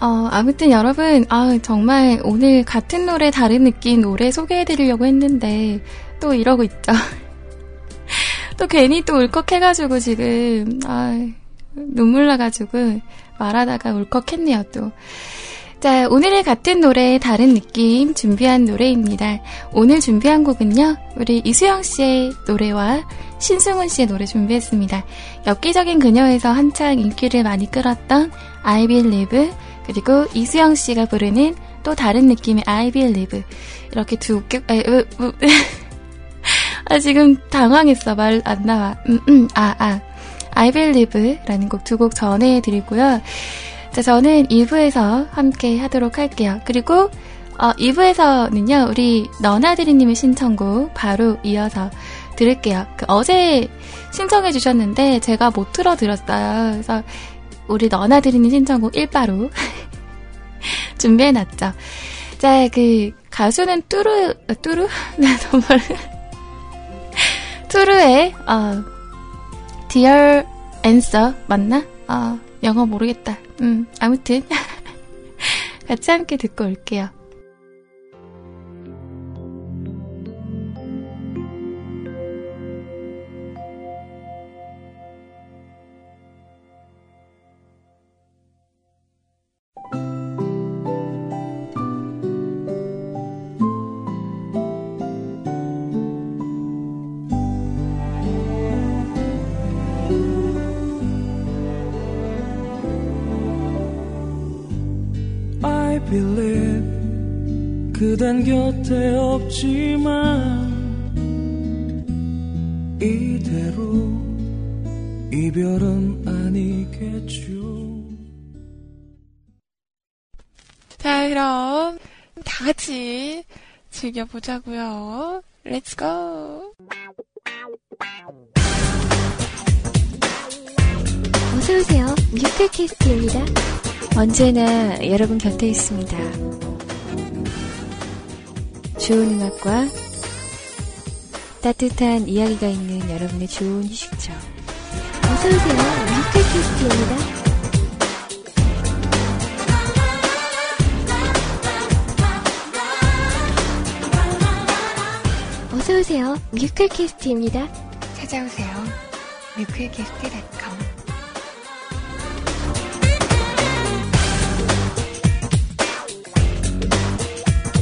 어, 아무튼 여러분, 아, 정말 오늘 같은 노래 다른 느낌 노래 소개해드리려고 했는데, 또 이러고 있죠. <laughs> 또 괜히 또 울컥해가지고 지금, 아, 눈물 나가지고 말하다가 울컥했네요, 또. 자, 오늘의 같은 노래 다른 느낌 준비한 노래입니다. 오늘 준비한 곡은요, 우리 이수영 씨의 노래와 신승훈 씨의 노래 준비했습니다. 엽기적인 그녀에서 한창 인기를 많이 끌었던 I Believe, 그리고 이수영 씨가 부르는 또 다른 느낌의 I Believe. 이렇게 두 곡, 아, 으, 으, <laughs> 아, 지금 당황했어. 말 안 나와. 음, 음, 아, 아. I Believe 라는 곡두곡 전해드리고요. 자, 저는 2부에서 함께 하도록 할게요. 그리고, 어, 2부에서는요, 우리 너나드리님의 신청곡 바로 이어서 들을게요. 그 어제 신청해 주셨는데 제가 못 틀어드렸어요. 그래서 우리 너나드리님 신청곡 1바로 <laughs> 준비해놨죠. 자, 그, 가수는 뚜루, 어, 뚜루? <laughs> 나 너무 뚜루의, 어, Dear Answer, 맞나? 어, 영어 모르겠다. 음, 아무튼. <laughs> 같이 함께 듣고 올게요. 그댄 곁에 없지만 이대로 이별은 아니겠죠 자, 그럼 다 같이 즐겨보자고요. 렛츠 고! 어서 오세요. 뮤클캐스트입니다. 언제나 여러분 곁에 있습니다. 좋은 음악과 따뜻한 이야기가 있는 여러분의 좋은 휴식처. 어서오세요. 뮤클캐스트입니다. 어서오세요. 뮤클캐스트입니다. 찾아오세요. 뮤클캐스트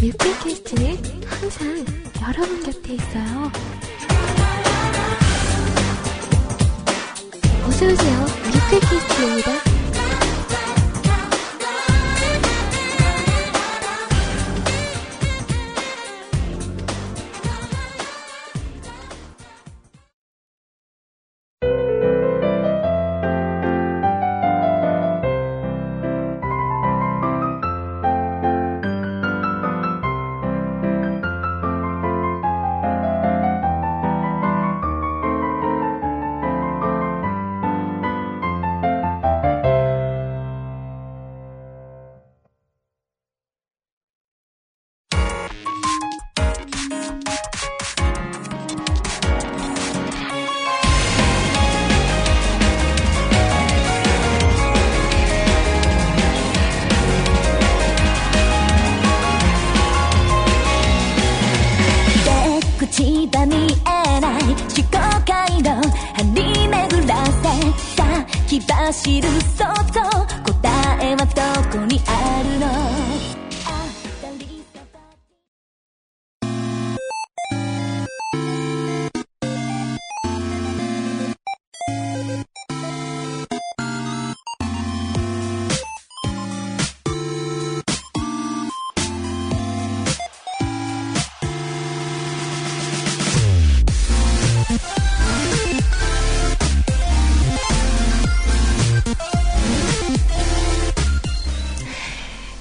뮤클캐스트는 항상 여러분 곁에 있어요. 어서오세요. 뮤클캐스트입니다.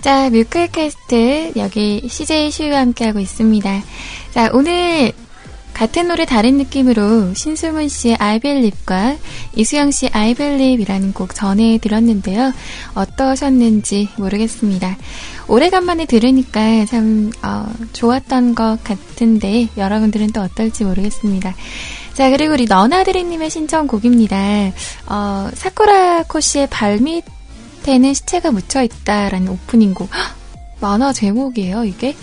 자, 뮤클캐스트 여기 CJ 슈와 함께하고 있습니다. 자, 오늘 같은 노래 다른 느낌으로 신승훈 씨의 I Believe과 이수영 씨의 I Believe이라는 곡 전해드렸는데요. 어떠셨는지 모르겠습니다. 오래간만에 들으니까 참 어, 좋았던 것 같은데 여러분들은 또 어떨지 모르겠습니다. 자, 그리고 우리 너나드리님의 신청곡입니다. 어, 사쿠라 코씨의 발밑 에는 시체가 묻혀 있다라는 오프닝 곡. 헉, 만화 제목이에요, 이게?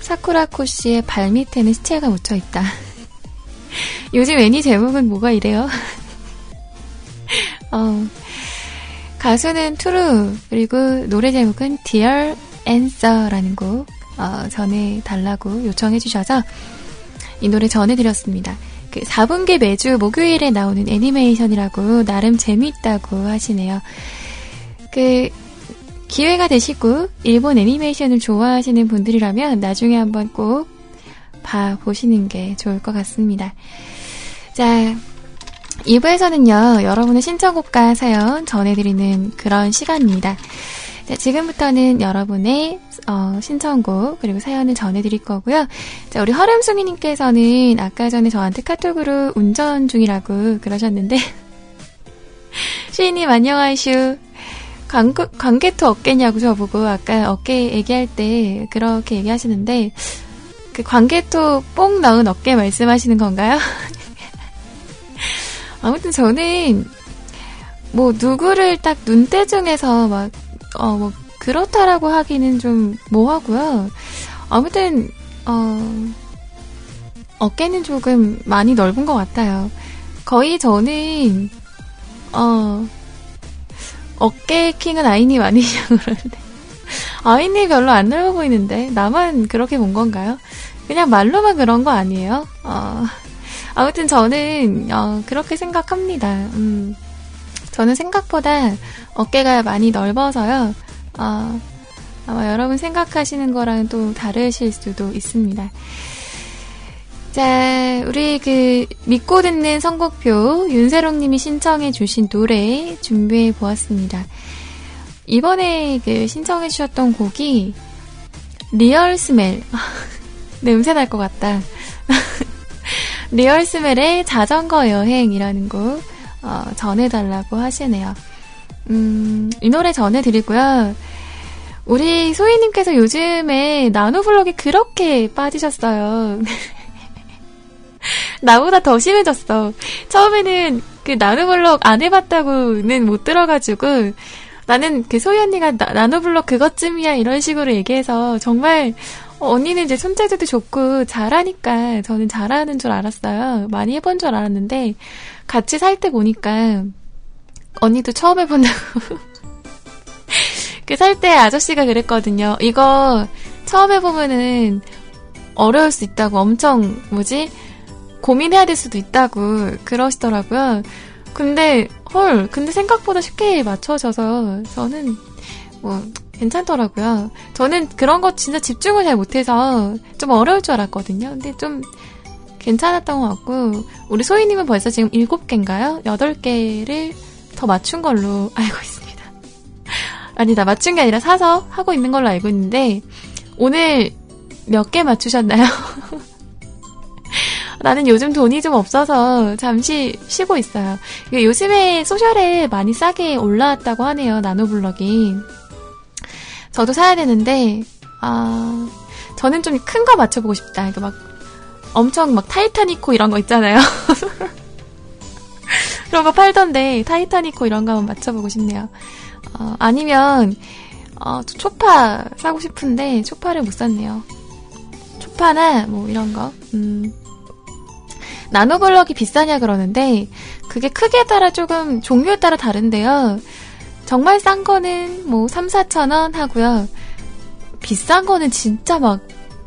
사쿠라 코 씨의 발 밑에는 시체가 묻혀 있다. <laughs> 요즘 애니 제목은 뭐가 이래요? <laughs> 어, 가수는 투루, 그리고 노래 제목은 Dear Answer라는 곡, 어, 전해달라고 요청해주셔서 이 노래 전해드렸습니다. 그 4분기 매주 목요일에 나오는 애니메이션이라고 나름 재미있다고 하시네요. 그 기회가 되시고 일본 애니메이션을 좋아하시는 분들이라면 나중에 한번 꼭 봐 보시는 게 좋을 것 같습니다. 자, 2부에서는요, 여러분의 신청곡과 사연 전해드리는 그런 시간입니다. 자, 지금부터는 여러분의 어, 신청곡 그리고 사연을 전해드릴 거고요. 자, 우리 허름숭이님께서는 아까 전에 저한테 카톡으로 운전 중이라고 그러셨는데 <laughs> 시인님 안녕하슈. 광고, 광개토 어깨냐고 저보고 아까 어깨 얘기할 때 그렇게 얘기하시는데 그 광개토 뽕 넣은 어깨 말씀하시는 건가요? <laughs> 아무튼 저는 뭐 누구를 딱 눈대중에서 막 어 뭐 그렇다라고 하기는 좀 뭐하고요. 아무튼 어 어깨는 조금 많이 넓은 것 같아요. 거의 저는 어 어깨 킹은 아이님 아니냐고 그러는데 아이님 별로 안 넓어 보이는데 나만 그렇게 본 건가요? 그냥 말로만 그런 거 아니에요? 어, 아무튼 저는 어, 그렇게 생각합니다. 음, 저는 생각보다 어깨가 많이 넓어서요. 어, 아마 여러분 생각하시는 거랑 또 다르실 수도 있습니다. 자, 우리 그 믿고 듣는 선곡표 윤세롱님이 신청해 주신 노래 준비해 보았습니다. 이번에 그 신청해 주셨던 곡이 리얼 스멜. <laughs> 냄새 날 것 같다. <laughs> 리얼 스멜의 자전거 여행이라는 곡 어, 전해달라고 하시네요. 음, 이 노래 전해드리고요. 우리 소희님께서 요즘에 나노블록에 그렇게 빠지셨어요. <laughs> 나보다 더 심해졌어. 처음에는 그 나노블록 안 해봤다고는 못 들어가지고 나는 그 소희 언니가 나, 나노블록 그것쯤이야 이런 식으로 얘기해서 정말 어, 언니는 이제 손재주도 좋고 잘하니까 저는 잘하는 줄 알았어요. 많이 해본 줄 알았는데 같이 살 때 보니까 언니도 처음 해본다고. <laughs> 그 살 때 아저씨가 그랬거든요. 이거 처음 해보면은 어려울 수 있다고 엄청 뭐지 고민해야 될 수도 있다고 그러시더라고요. 근데 헐 근데 생각보다 쉽게 맞춰져서 저는 뭐 괜찮더라고요. 저는 그런 거 진짜 집중을 잘 못해서 좀 어려울 줄 알았거든요. 근데 좀 괜찮았던 것 같고 우리 소희님은 벌써 지금 7개인가요? 8개를 더 맞춘 걸로 <laughs> 알고 있습니다. 아니다 맞춘 게 아니라 사서 하고 있는 걸로 알고 있는데 오늘 몇 개 맞추셨나요? <laughs> 나는 요즘 돈이 좀 없어서 잠시 쉬고 있어요. 요즘에 소셜에 많이 싸게 올라왔다고 하네요. 나노블럭이. 저도 사야 되는데, 아, 저는 좀 큰 거 맞춰보고 싶다. 이거 막 엄청 막 타이타니코 이런 거 있잖아요. <laughs> 그런 거 팔던데 타이타니코 이런 거 한번 맞춰보고 싶네요. 어, 아니면 어, 초파 사고 싶은데 초파를 못 샀네요. 초파나 뭐 이런 거. 음. 나노블럭이 비싸냐 그러는데 그게 크기에 따라 조금 종류에 따라 다른데요. 정말 싼 거는 뭐 3, 4천 원 하고요. 비싼 거는 진짜 막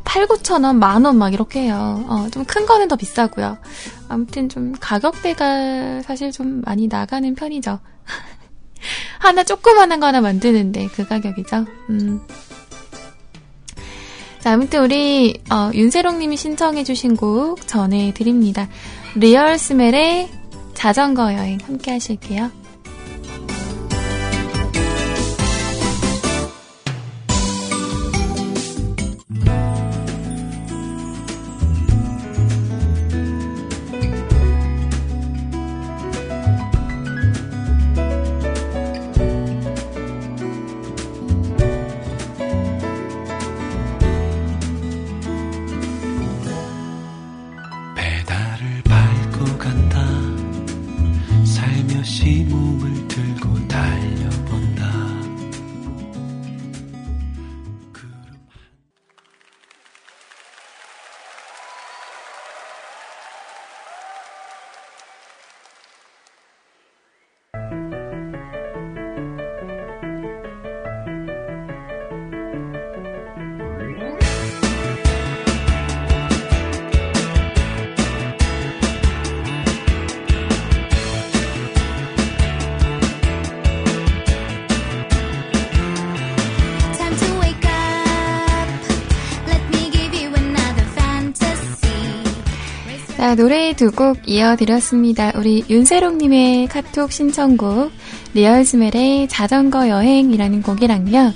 8, 9천 원, 만 원 막 이렇게 해요. 어, 좀 큰 거는 더 비싸고요. 아무튼 좀 가격대가 사실 좀 많이 나가는 편이죠. <laughs> 하나 조그만한 거 하나 만드는데 그 가격이죠. 음. 자, 아무튼 우리 어, 윤세롱님이 신청해주신 곡 전해드립니다. 리얼 스멜의 자전거 여행 함께 하실게요. 자, 노래 두 곡 이어드렸습니다. 우리 윤세롱님의 카톡 신청곡, 리얼스멜의 자전거 여행이라는 곡이랑요.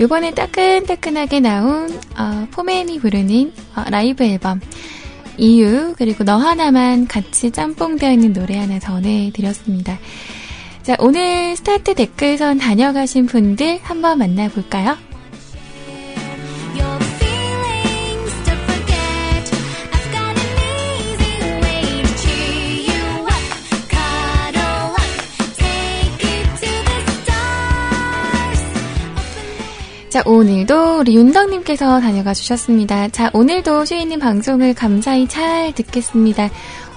요번에 따끈따끈하게 나온, 어, 포맨이 부르는 어, 라이브 앨범, 이유, 그리고 너 하나만 같이 짬뽕되어 있는 노래 하나 전해드렸습니다. 자, 오늘 스타트 댓글선 다녀가신 분들 한번 만나볼까요? 자, 오늘도 우리 윤덕님께서 다녀가 주셨습니다. 자, 오늘도 슈이님 방송을 감사히 잘 듣겠습니다.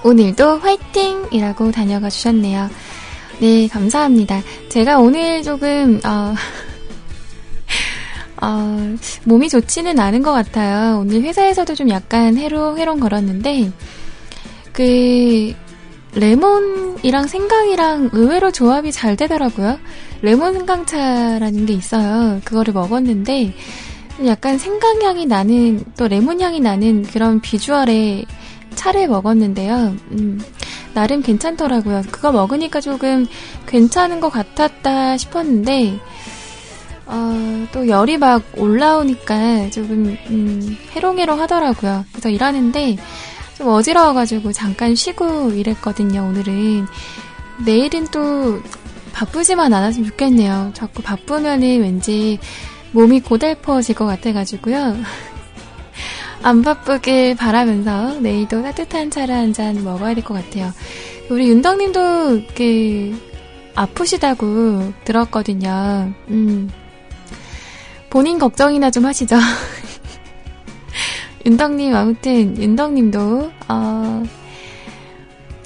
오늘도 화이팅 이라고 다녀가 주셨네요. 네, 감사합니다. 제가 오늘 조금, 어, <laughs> 어, 몸이 좋지는 않은 것 같아요. 오늘 회사에서도 좀 약간 해롱 해롱 걸었는데, 그, 레몬이랑 생강이랑 의외로 조합이 잘 되더라고요. 레몬 생강차라는 게 있어요. 그거를 먹었는데, 약간 생강향이 나는, 또 레몬향이 나는 그런 비주얼의 차를 먹었는데요. 음, 나름 괜찮더라고요. 그거 먹으니까 조금 괜찮은 것 같았다 싶었는데, 어, 또 열이 막 올라오니까 조금, 음, 해롱해롱 하더라고요. 그래서 일하는데 좀 어지러워가지고 잠깐 쉬고 일했거든요, 오늘은. 내일은 또 바쁘지만 않았으면 좋겠네요. 자꾸 바쁘면은 왠지 몸이 고달퍼질 것 같아가지고요. <laughs> 안 바쁘길 바라면서 내일도 따뜻한 차를 한 잔 먹어야 될 것 같아요. 우리 윤덕님도 그 아프시다고 들었거든요. 음. 본인 걱정이나 좀 하시죠. <laughs> 윤덕님 아무튼 윤덕님도 어,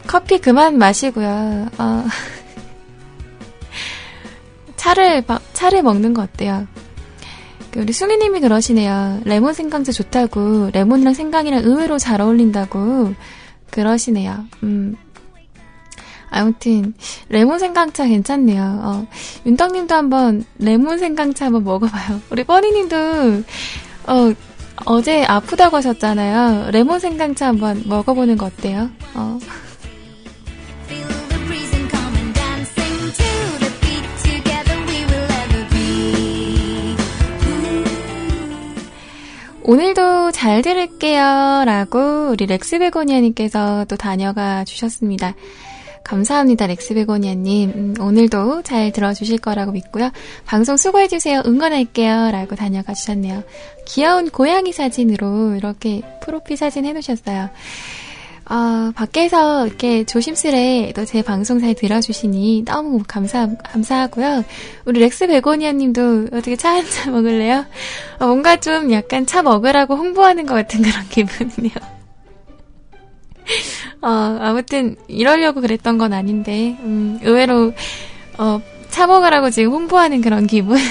커피 그만 마시고요. 어, <laughs> 차를 막- 차를 먹는 거 어때요? 그 우리 수미님이 그러시네요. 레몬 생강차 좋다고 레몬이랑 생강이랑 의외로 잘 어울린다고 그러시네요. 음. 아무튼 레몬 생강차 괜찮네요. 어, 윤덕님도 한번 레몬 생강차 한번 먹어봐요. 우리 뻔히님도 어, 어제 아프다고 하셨잖아요. 레몬 생강차 한번 먹어보는 거 어때요? 어. 오늘도 잘 들을게요. 라고 우리 렉스베고니아님께서 또 다녀가 주셨습니다. 감사합니다, 렉스베고니아님. 음, 오늘도 잘 들어주실 거라고 믿고요. 방송 수고해주세요. 응원할게요. 라고 다녀가 주셨네요. 귀여운 고양이 사진으로 이렇게 프로필 사진 해놓으셨어요. 어, 밖에서 이렇게 조심스레 또 제 방송 잘 들어주시니 너무 감사, 감사하고요. 우리 렉스 베고니아 님도 어떻게 차 한 잔 <laughs> 먹을래요? 어, 뭔가 좀 약간 차 먹으라고 홍보하는 것 같은 그런 <laughs> 기분이네요. 어, 아무튼 이러려고 그랬던 건 아닌데 음, 의외로 어, 차 먹으라고 지금 홍보하는 그런 기분. <laughs>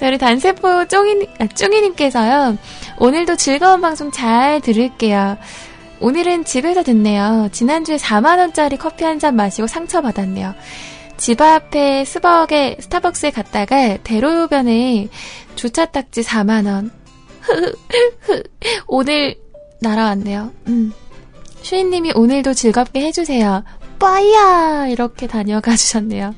자, 우리 단세포 쫑이, 아, 쫑이님께서요. 오늘도 즐거운 방송 잘 들을게요. 오늘은 집에서 듣네요. 지난주에 4만원짜리 커피 한 잔 마시고 상처받았네요. 집 앞에 스벅에 스타벅스에 갔다가 대로변에 주차 딱지 4만원. <laughs> 오늘 날아왔네요. 음. 슈인님이 오늘도 즐겁게 해주세요. 빠이야! 이렇게 다녀가 주셨네요.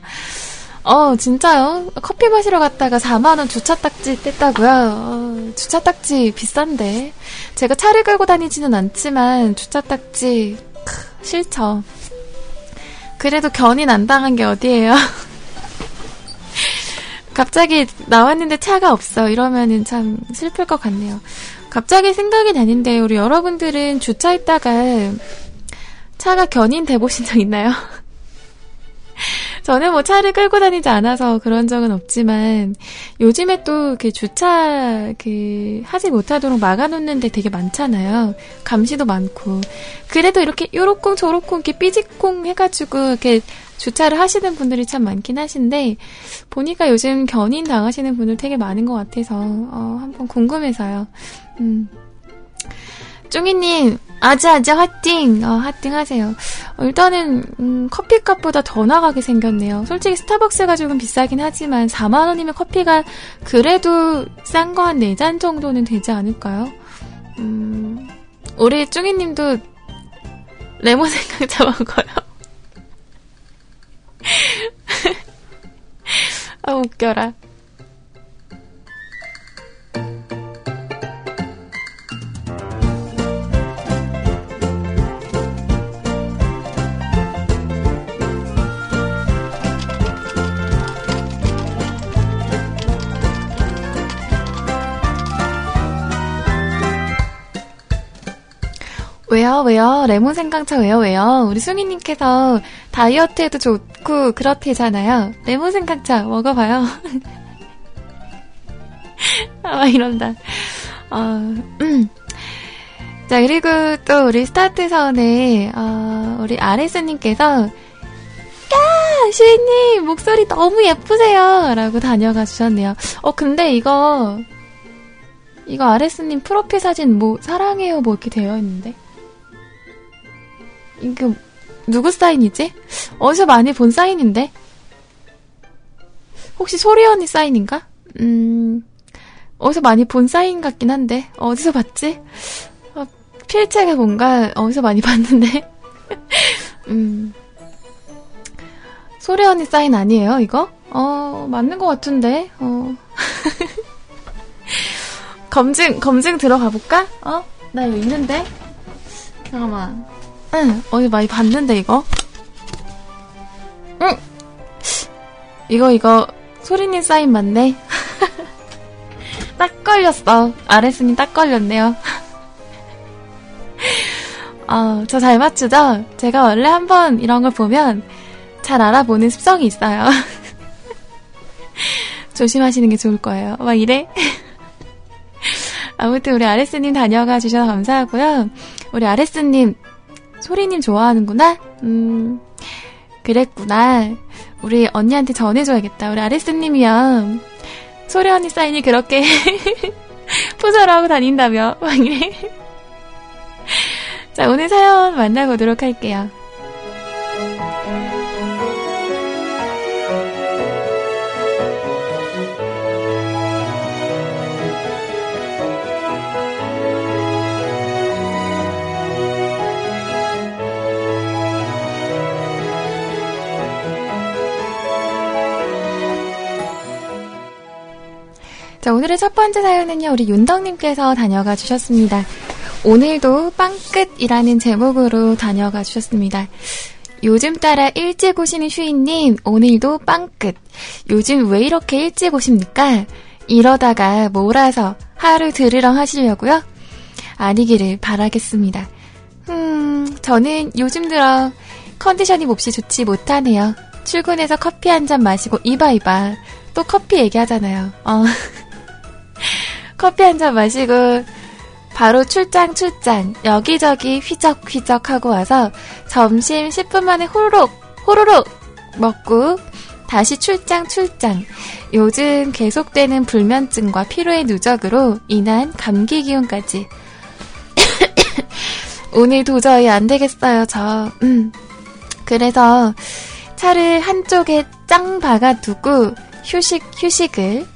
어, 진짜요? 커피 마시러 갔다가 4만원 주차 딱지 뗐다고요? 어, 주차 딱지 비싼데. 제가 차를 끌고 다니지는 않지만, 주차 딱지, 크, 싫죠. 그래도 견인 안 당한 게 어디예요? <laughs> 갑자기 나왔는데 차가 없어. 이러면은 참 슬플 것 같네요. 갑자기 생각이 나는데, 우리 여러분들은 주차했다가 차가 견인돼 보신 적 있나요? <laughs> 저는 뭐 차를 끌고 다니지 않아서 그런 적은 없지만 요즘에 또 이렇게 주차 그 하지 못하도록 막아놓는 데 되게 많잖아요. 감시도 많고 그래도 이렇게 요렇쿵 저렇쿵 이렇게 삐직쿵 해가지고 이렇게 주차를 하시는 분들이 참 많긴 하신데 보니까 요즘 견인 당하시는 분들 되게 많은 것 같아서 어, 한번 궁금해서요. 음. 쫑이님, 아자아자 화팅! 어, 화팅 하세요. 어, 일단은, 음, 커피값보다 더 나가게 생겼네요. 솔직히 스타벅스가 조금 비싸긴 하지만, 4만원이면 커피가 그래도 싼 거 한 4잔 정도는 되지 않을까요? 음, 우리 쫑이님도 레몬 생강 차 먹어요. <laughs> 아, 웃겨라. 왜요, 왜요? 레몬 생강차 왜요, 왜요? 우리 숭이님께서 다이어트에도 좋고 그렇대잖아요. 레몬 생강차 먹어봐요. <laughs> 아, 이런다. 어, 음. 자, 그리고 또 우리 스타트 선에, 어, 우리 아레스님께서, 야! 슈이님, 목소리 너무 예쁘세요! 라고 다녀가 주셨네요. 어, 근데 이거, 이거 아레스님 프로필 사진 뭐, 사랑해요 뭐 이렇게 되어 있는데. 이거 누구 사인이지? 어디서 많이 본 사인인데? 혹시 소리 언니 사인인가? 음, 어디서 많이 본 사인 같긴 한데 어디서 봤지? 어, 필체가 뭔가 어디서 많이 <laughs> 봤는데. 음, 소리 언니 사인 아니에요 이거? 어 맞는 것 같은데. 어. <laughs> 검증 검증 들어가 볼까? 어? 나 이거 있는데. 잠깐만. 응, 어디 많이 봤는데, 이거? 응! 이거, 이거, 소리님 사인 맞네? <laughs> 딱 걸렸어. 아레스님 딱 걸렸네요. <laughs> 어, 저 잘 맞추죠? 제가 원래 한번 이런 걸 보면 잘 알아보는 습성이 있어요. <laughs> 조심하시는 게 좋을 거예요. 막 이래? 아무튼 우리 아레스님 다녀가 주셔서 감사하고요. 우리 아레스님 소리님 좋아하는구나? 음, 그랬구나. 우리 언니한테 전해줘야겠다. 우리 아레스님이야. 소리 언니 사인이 그렇게 <laughs> 포절하고 다닌다며. <laughs> 막 이래. 자, 오늘 사연 만나보도록 할게요. 자, 오늘의 첫 번째 사연은요, 우리 윤덕님께서 다녀가 주셨습니다. 오늘도 빵끝이라는 제목으로 다녀가 주셨습니다. 요즘 따라 일찍 오시는 슈이님, 오늘도 빵끝. 요즘 왜 이렇게 일찍 오십니까? 이러다가 몰아서 하루 들으러 하시려고요? 아니기를 바라겠습니다. 음, 저는 요즘 들어 컨디션이 몹시 좋지 못하네요. 출근해서 커피 한 잔 마시고 이바이바. 또 커피 얘기하잖아요. 어. 커피 한 잔 마시고 바로 출장 출장. 여기저기 휘적휘적 하고 와서 점심 10분 만에 호로록 호로록 먹고 다시 출장 출장. 요즘 계속되는 불면증과 피로의 누적으로 인한 감기 기운까지. <coughs> 오늘 도저히 안 되겠어요 저. 음. 그래서 차를 한쪽에 짱 박아두고 휴식 휴식을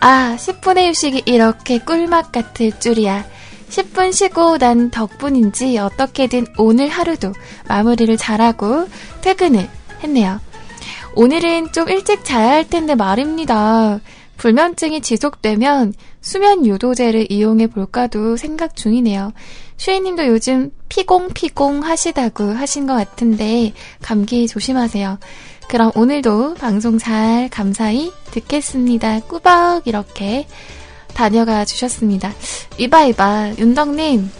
아 10분의 휴식이 이렇게 꿀맛 같을 줄이야 10분 쉬고 난 덕분인지 어떻게든 오늘 하루도 마무리를 잘하고 퇴근을 했네요. 오늘은 좀 일찍 자야 할 텐데 말입니다. 불면증이 지속되면 수면 유도제를 이용해 볼까도 생각 중이네요. 슈이님도 요즘 피공피공 하시다고 하신 것 같은데 감기 조심하세요. 그럼 오늘도 방송 잘 감사히 듣겠습니다. 꾸벅 이렇게 다녀가 주셨습니다. 이봐 이봐, 윤덕님.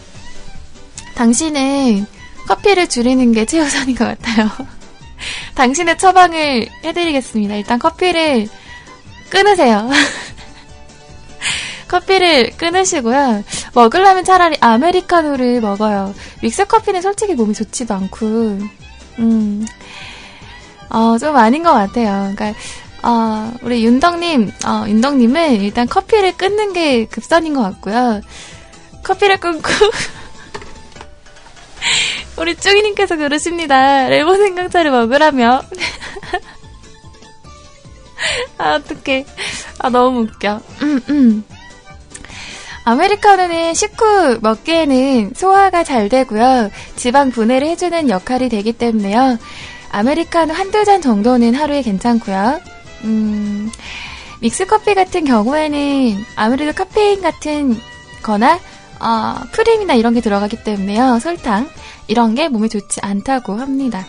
당신은 커피를 줄이는 게 최우선인 것 같아요. <laughs> 당신의 처방을 해드리겠습니다. 일단 커피를 끊으세요. <laughs> 커피를 끊으시고요. 먹으려면 차라리 아메리카노를 먹어요. 믹스 커피는 솔직히 몸이 좋지도 않고, 음, 어, 좀 아닌 것 같아요. 그러니까, 어, 우리 윤덕님, 어, 윤덕님은 일단 커피를 끊는 게 급선인 것 같고요. 커피를 끊고, <laughs> 우리 쭈기님께서 그러십니다. 레몬 생강차를 먹으라며. <laughs> 아, 어떡해. 아, 너무 웃겨. 음, 음. 아메리카노는 식후 먹기에는 소화가 잘 되고요. 지방 분해를 해주는 역할이 되기 때문에요. 아메리카노 한두 잔 정도는 하루에 괜찮고요. 음, 믹스커피 같은 경우에는 아무래도 카페인 같은 거나 어, 크림이나 이런 게 들어가기 때문에요. 설탕 이런 게 몸에 좋지 않다고 합니다.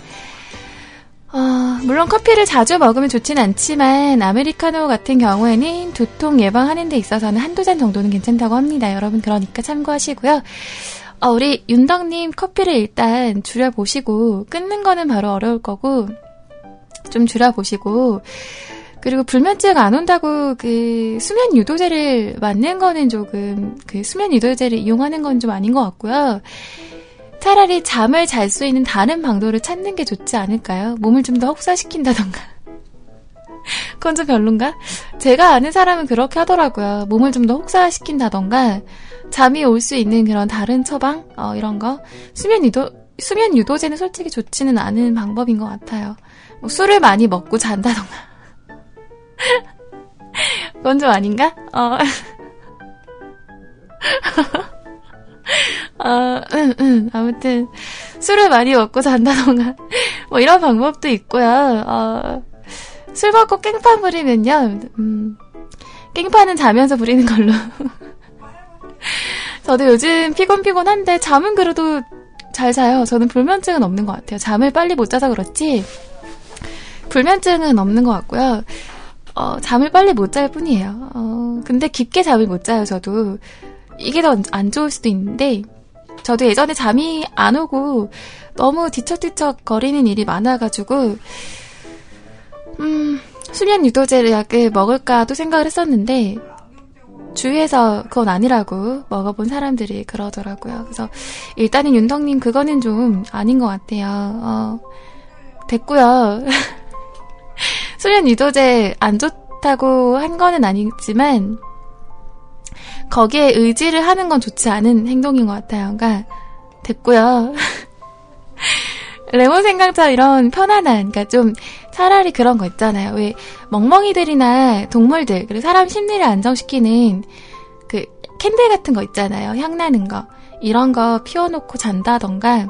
어, 물론 커피를 자주 먹으면 좋진 않지만 아메리카노 같은 경우에는 두통 예방하는 데 있어서는 한두 잔 정도는 괜찮다고 합니다. 여러분 그러니까 참고하시고요. 어, 우리 윤덕님 커피를 일단 줄여보시고 끊는 거는 바로 어려울 거고 좀 줄여보시고 그리고 불면증 안 온다고 그 수면 유도제를 맞는 거는 조금 그 수면 유도제를 이용하는 건 좀 아닌 것 같고요. 차라리 잠을 잘 수 있는 다른 방도를 찾는 게 좋지 않을까요? 몸을 좀 더 혹사시킨다던가. <laughs> 그건 좀 별론가? 제가 아는 사람은 그렇게 하더라고요. 몸을 좀 더 혹사시킨다던가, 잠이 올 수 있는 그런 다른 처방? 어, 이런 거. 수면 유도, 수면 유도제는 솔직히 좋지는 않은 방법인 것 같아요. 뭐 술을 많이 먹고 잔다던가. <laughs> 그건 좀 아닌가? 어. <laughs> 어, 응, 응. 아무튼, 술을 많이 먹고 잔다던가, 뭐 이런 방법도 있고요. 어, 술 먹고 깽판 부리면요, 음, 깽판은 자면서 부리는 걸로. <laughs> <laughs> 저도 요즘 피곤피곤한데, 잠은 그래도 잘 자요. 저는 불면증은 없는 것 같아요. 잠을 빨리 못 자서 그렇지, 불면증은 없는 것 같고요. 어, 잠을 빨리 못 잘 뿐이에요. 어, 근데 깊게 잠을 못 자요, 저도. 이게 더 안 좋을 수도 있는데, 저도 예전에 잠이 안 오고 너무 뒤척뒤척 거리는 일이 많아가지고, 음, 수면 유도제 약을 먹을까도 생각을 했었는데, 주위에서 그건 아니라고 먹어본 사람들이 그러더라고요. 그래서 일단은 윤덕님 그거는 좀 아닌 것 같아요. 어, 됐고요. <laughs> 수면 유도제 안 좋다고 한 거는 아니지만, 거기에 의지를 하는 건 좋지 않은 행동인 것 같아요. 그러니까 됐고요. <laughs> 레몬 생강차 이런 편안한, 그러니까 좀 차라리 그런 거 있잖아요. 왜 멍멍이들이나 동물들 그리고 사람 심리를 안정시키는 그 캔들 같은 거 있잖아요. 향 나는 거 이런 거 피워놓고 잔다던가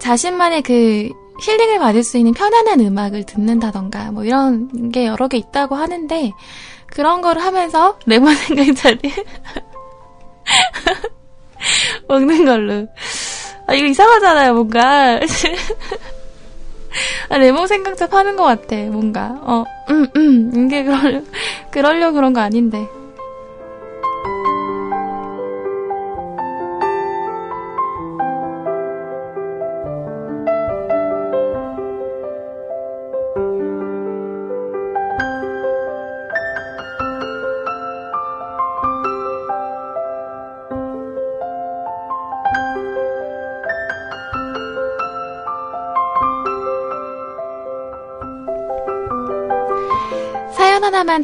자신만의 그 힐링을 받을 수 있는 편안한 음악을 듣는다던가 뭐 이런 게 여러 개 있다고 하는데 그런 거를 하면서 레몬 생강차를 <laughs> 먹는 걸로. 아, 이거 이상하잖아요, 뭔가. <laughs> 아, 레몬 생강차 파는 것 같아, 뭔가. 어, 음, 음. 이게 그러려, 그러려 그런 거 아닌데.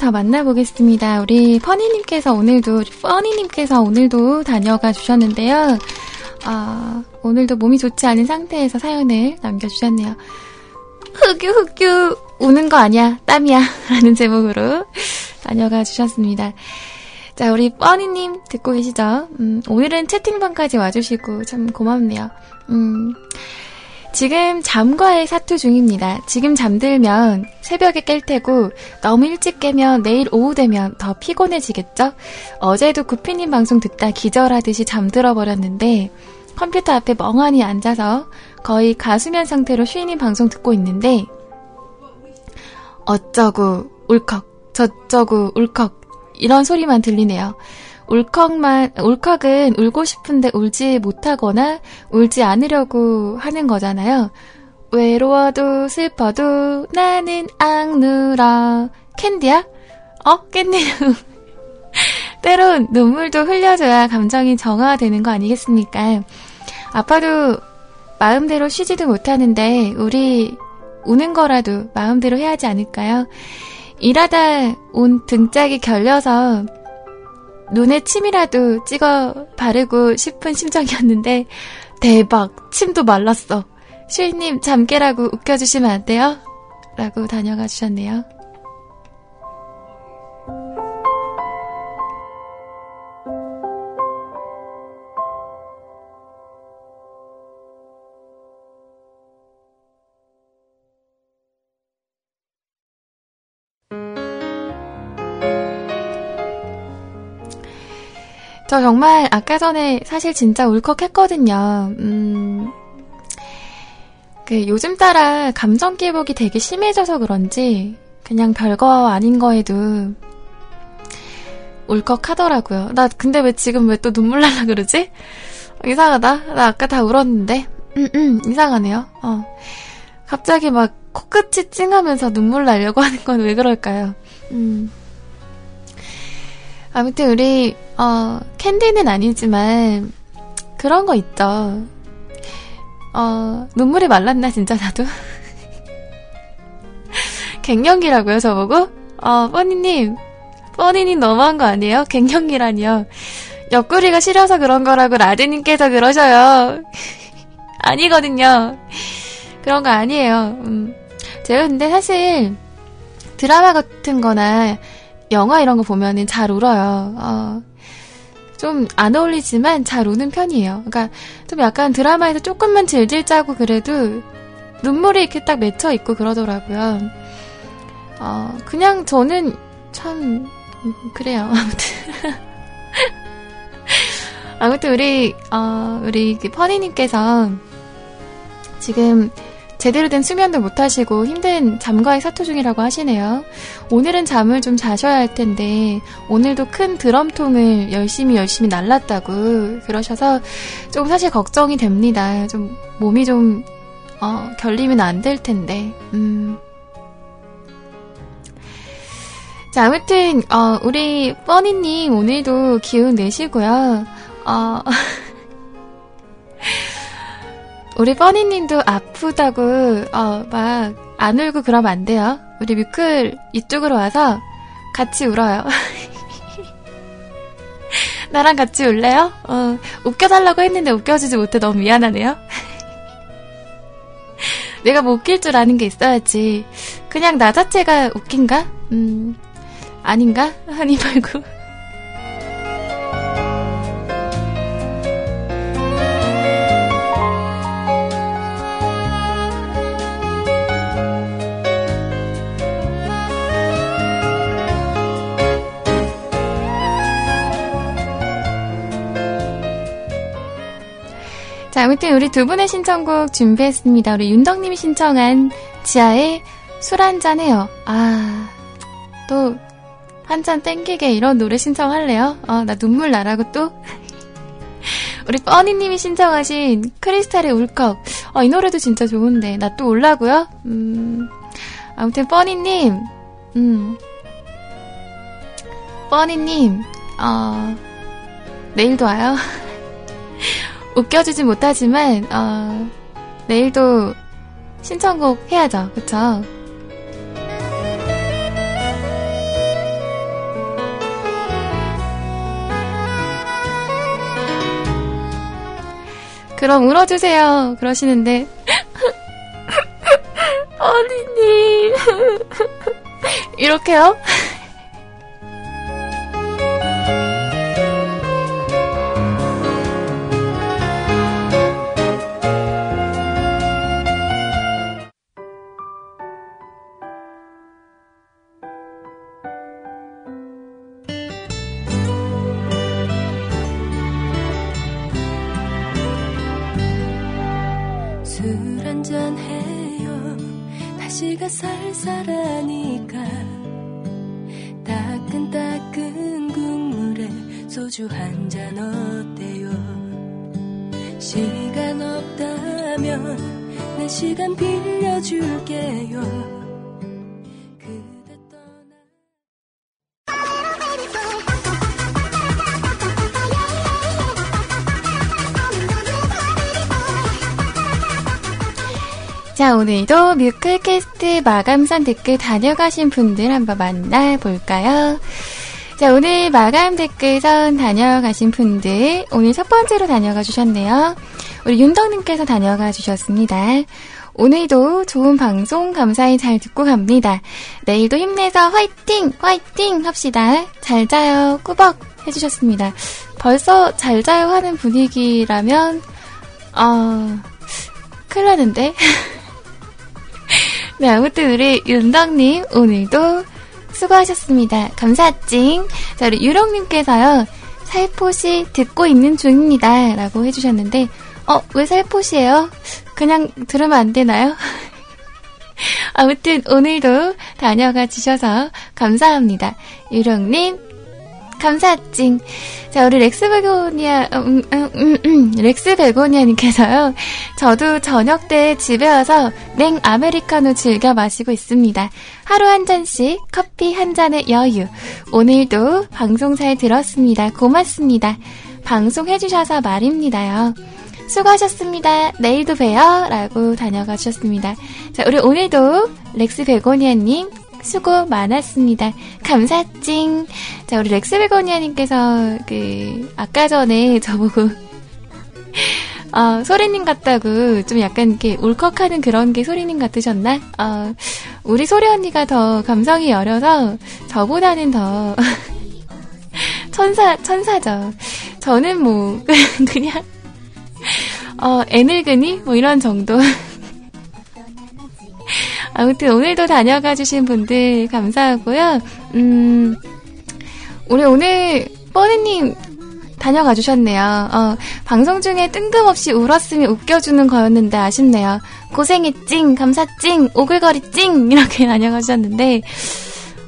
더 만나보겠습니다. 우리 퍼니님께서 오늘도, 퍼니님께서 오늘도 다녀가 주셨는데요. 아, 오늘도 몸이 좋지 않은 상태에서 사연을 남겨주셨네요. 흑유, 흑유, 우는 거 아니야, 땀이야. <laughs> 라는 제목으로 다녀가 주셨습니다. 자, 우리 뻔니님 듣고 계시죠? 음, 오늘은 채팅방까지 와주시고 참 고맙네요. 음, 지금 잠과의 사투 중입니다. 지금 잠들면 새벽에 깰 테고 너무 일찍 깨면 내일 오후 되면 더 피곤해지겠죠? 어제도 구피님 방송 듣다 기절하듯이 잠들어 버렸는데 컴퓨터 앞에 멍하니 앉아서 거의 가수면 상태로 쉬님 방송 듣고 있는데 어쩌고 울컥 저쩌고 울컥 이런 소리만 들리네요. 울컥만 울컥은 울고 싶은데 울지 못하거나 울지 않으려고 하는 거잖아요. 외로워도 슬퍼도 나는 앙누러 캔디야? 어 깻잎 <laughs> 때론 눈물도 흘려줘야 감정이 정화되는 거 아니겠습니까? 아파도 마음대로 쉬지도 못하는데 우리 우는 거라도 마음대로 해야 하지 않을까요? 일하다 온 등짝이 결려서 눈에 침이라도 찍어 바르고 싶은 심정이었는데 대박 침도 말랐어. 슈이님 잠 깨라고 웃겨주시면 안 돼요? 라고 다녀가 주셨네요. 저 정말 아까 전에 사실 진짜 울컥했거든요. 음, 그 요즘 따라 감정 기복이 되게 심해져서 그런지 그냥 별거 아닌 거에도 울컥하더라고요. 나 근데 왜 지금 왜 또 눈물 날라 그러지? 이상하다. 나 아까 다 울었는데. 음, 음, 이상하네요. 어. 갑자기 막 코끝이 찡하면서 눈물 나려고 하는 건 왜 그럴까요? 음. 아무튼 우리 어 캔디는 아니지만 그런 거 있죠. 어 눈물이 말랐나 진짜 나도. <laughs> 갱년기라고요 저보고? 어 뻔니님 뻔니님 너무한 거 아니에요? 갱년기라니요. 옆구리가 시려서 그런 거라고 라드님께서 그러셔요. <laughs> 아니거든요. 그런 거 아니에요. 음. 제가 근데 사실 드라마 같은 거나 영화 이런 거 보면은 잘 울어요. 어, 좀 안 어울리지만 잘 우는 편이에요. 그러니까 좀 약간 드라마에서 조금만 질질 짜고 그래도 눈물이 이렇게 딱 맺혀 있고 그러더라고요. 어, 그냥 저는 참 음, 그래요. 아무튼 <laughs> 아무튼 우리 어, 우리 그 퍼니님께서 지금 제대로 된 수면도 못 하시고 힘든 잠과의 사투 중이라고 하시네요. 오늘은 잠을 좀 자셔야 할 텐데 오늘도 큰 드럼통을 열심히 열심히 날랐다고 그러셔서 좀 사실 걱정이 됩니다. 좀 몸이 좀 어, 결리면 안 될 텐데. 음. 자, 아무튼 어, 우리 뻔니님 오늘도 기운 내시고요. 어, <laughs> 우리 뻔니님도 아프다고 어, 막 안 울고 그러면 안 돼요. 우리 뮤클 이쪽으로 와서 같이 울어요. <laughs> 나랑 같이 울래요? 어, 웃겨달라고 했는데 웃겨주지 못해 너무 미안하네요. <laughs> 내가 뭐 웃길 줄 아는 게 있어야지. 그냥 나 자체가 웃긴가? 음, 아닌가? <laughs> 하니 말고. 아무튼 우리 두 분의 신청곡 준비했습니다. 우리 윤덕님이 신청한 지하의 술 한잔 해요. 아, 또, 한 잔 땡기게 이런 노래 신청할래요? 어, 나 눈물 나라고 또? <laughs> 우리 뻔니님이 신청하신 크리스탈의 울컥. 어, 이 노래도 진짜 좋은데. 나 또 올라고요? 음, 아무튼 뻔니님, 음, 뻔니님, 어, 내일도 와요. <laughs> 웃겨주진 못하지만 어, 내일도 신청곡 해야죠, 그쵸? 그럼 울어주세요. 그러시는데 <laughs> 어린이 <laughs> 이렇게요? <laughs> 한잔 어때요? 시간 없다면 내 시간 빌려줄게요. 자, 오늘도 뮤클캐스트 마감선 댓글 다녀가신 분들 한번 만나볼까요? 자, 오늘 마감 댓글선 다녀가신 분들, 오늘 첫 번째로 다녀가 주셨네요. 우리 윤덕님께서 다녀가 주셨습니다. 오늘도 좋은 방송 감사히 잘 듣고 갑니다. 내일도 힘내서 화이팅! 화이팅! 합시다. 잘 자요. 꾸벅! 해주셨습니다. 벌써 잘 자요 하는 분위기라면, 어, 큰일 나는데? <laughs> 네, 아무튼 우리 윤덕님 오늘도 수고하셨습니다. 감사찡. 자, 우리 유령님께서요, 살포시 듣고 있는 중입니다. 라고 해주셨는데, 어, 왜 살포시예요? 그냥 들으면 안 되나요? <laughs> 아무튼 오늘도 다녀가 주셔서 감사합니다. 유령님, 감사찡. 자, 우리 렉스 베고니아, 음, 음, 음, 음, 렉스 베고니아님께서요. 저도 저녁 때 집에 와서 냉 아메리카노 즐겨 마시고 있습니다. 하루 한 잔씩 커피 한 잔의 여유. 오늘도 방송 잘 들었습니다. 고맙습니다. 방송해주셔서 말입니다요. 수고하셨습니다. 내일도 봬요. 라고 다녀가 주셨습니다. 자, 우리 오늘도 렉스 베고니아님 수고 많았습니다. 감사찡. 자, 우리 렉스 베고니아님께서 그 아까 전에 저보고 <laughs> 어, 소리님 같다고 좀 약간 이렇게 울컥하는 그런 게 소리님 같으셨나? 어, 우리 소리 언니가 더 감성이 여려서 저보다는 더 <laughs> 천사 천사죠. 저는 뭐 <laughs> 그냥 어, 애늙은이 뭐 이런 정도. 아무튼 오늘도 다녀가 주신 분들 감사하고요. 음, 우리 오늘 뻔히님 다녀가 주셨네요. 어, 방송 중에 뜬금없이 울었으면 웃겨주는 거였는데 아쉽네요. 고생했찡, 감사 찡, 오글거리 찡 이렇게 <laughs> 다녀가 주셨는데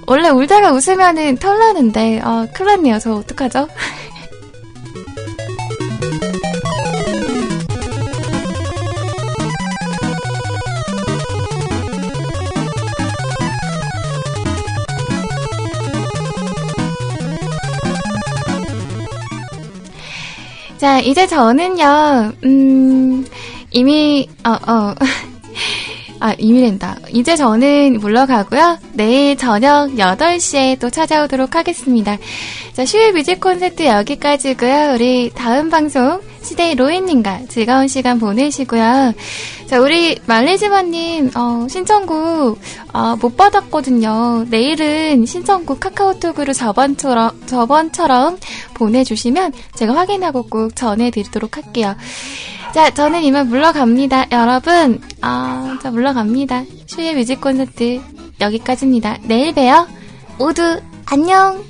원래 울다가 웃으면은 털나는데 어, 큰일 났네요. 저 어떡하죠? <laughs> 자, 이제 저는요, 음, 이미, 어, 어, 아, 이미랜다. 이제 저는 물러가고요. 내일 저녁 8시에 또 찾아오도록 하겠습니다. 자, 슈의 뮤직 콘서트 여기까지고요. 우리 다음 방송 시대의 로엔님과 즐거운 시간 보내시고요. 자, 우리 말레지마님 어, 신청곡 어, 못 받았거든요. 내일은 신청곡 카카오톡으로 저번처럼 저번처럼 보내주시면 제가 확인하고 꼭 전해드리도록 할게요. 자, 저는 이만 물러갑니다. 여러분, 아, 자, 물러갑니다. 슈의 뮤직 콘서트 여기까지입니다. 내일 봬요. 모두 안녕!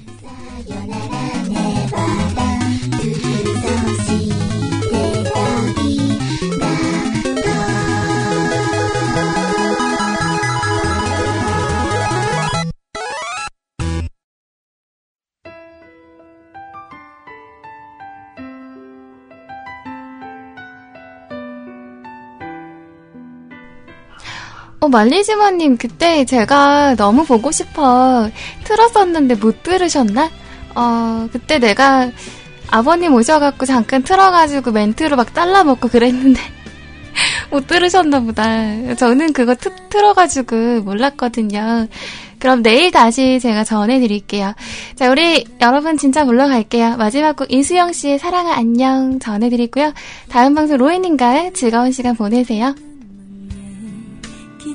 어, 말리지마님, 그때 제가 너무 보고 싶어 틀었었는데 못 들으셨나? 어, 그때 내가 아버님 오셔갖고 잠깐 틀어가지고 멘트로 막 잘라먹고 그랬는데 <laughs> 못 들으셨나 보다. 저는 그거 트, 틀어가지고 몰랐거든요. 그럼 내일 다시 제가 전해드릴게요. 자, 우리 여러분 진짜 물러갈게요. 마지막 곡 이수영 씨의 사랑아 안녕 전해드리고요. 다음 방송 로이님과 즐거운 시간 보내세요.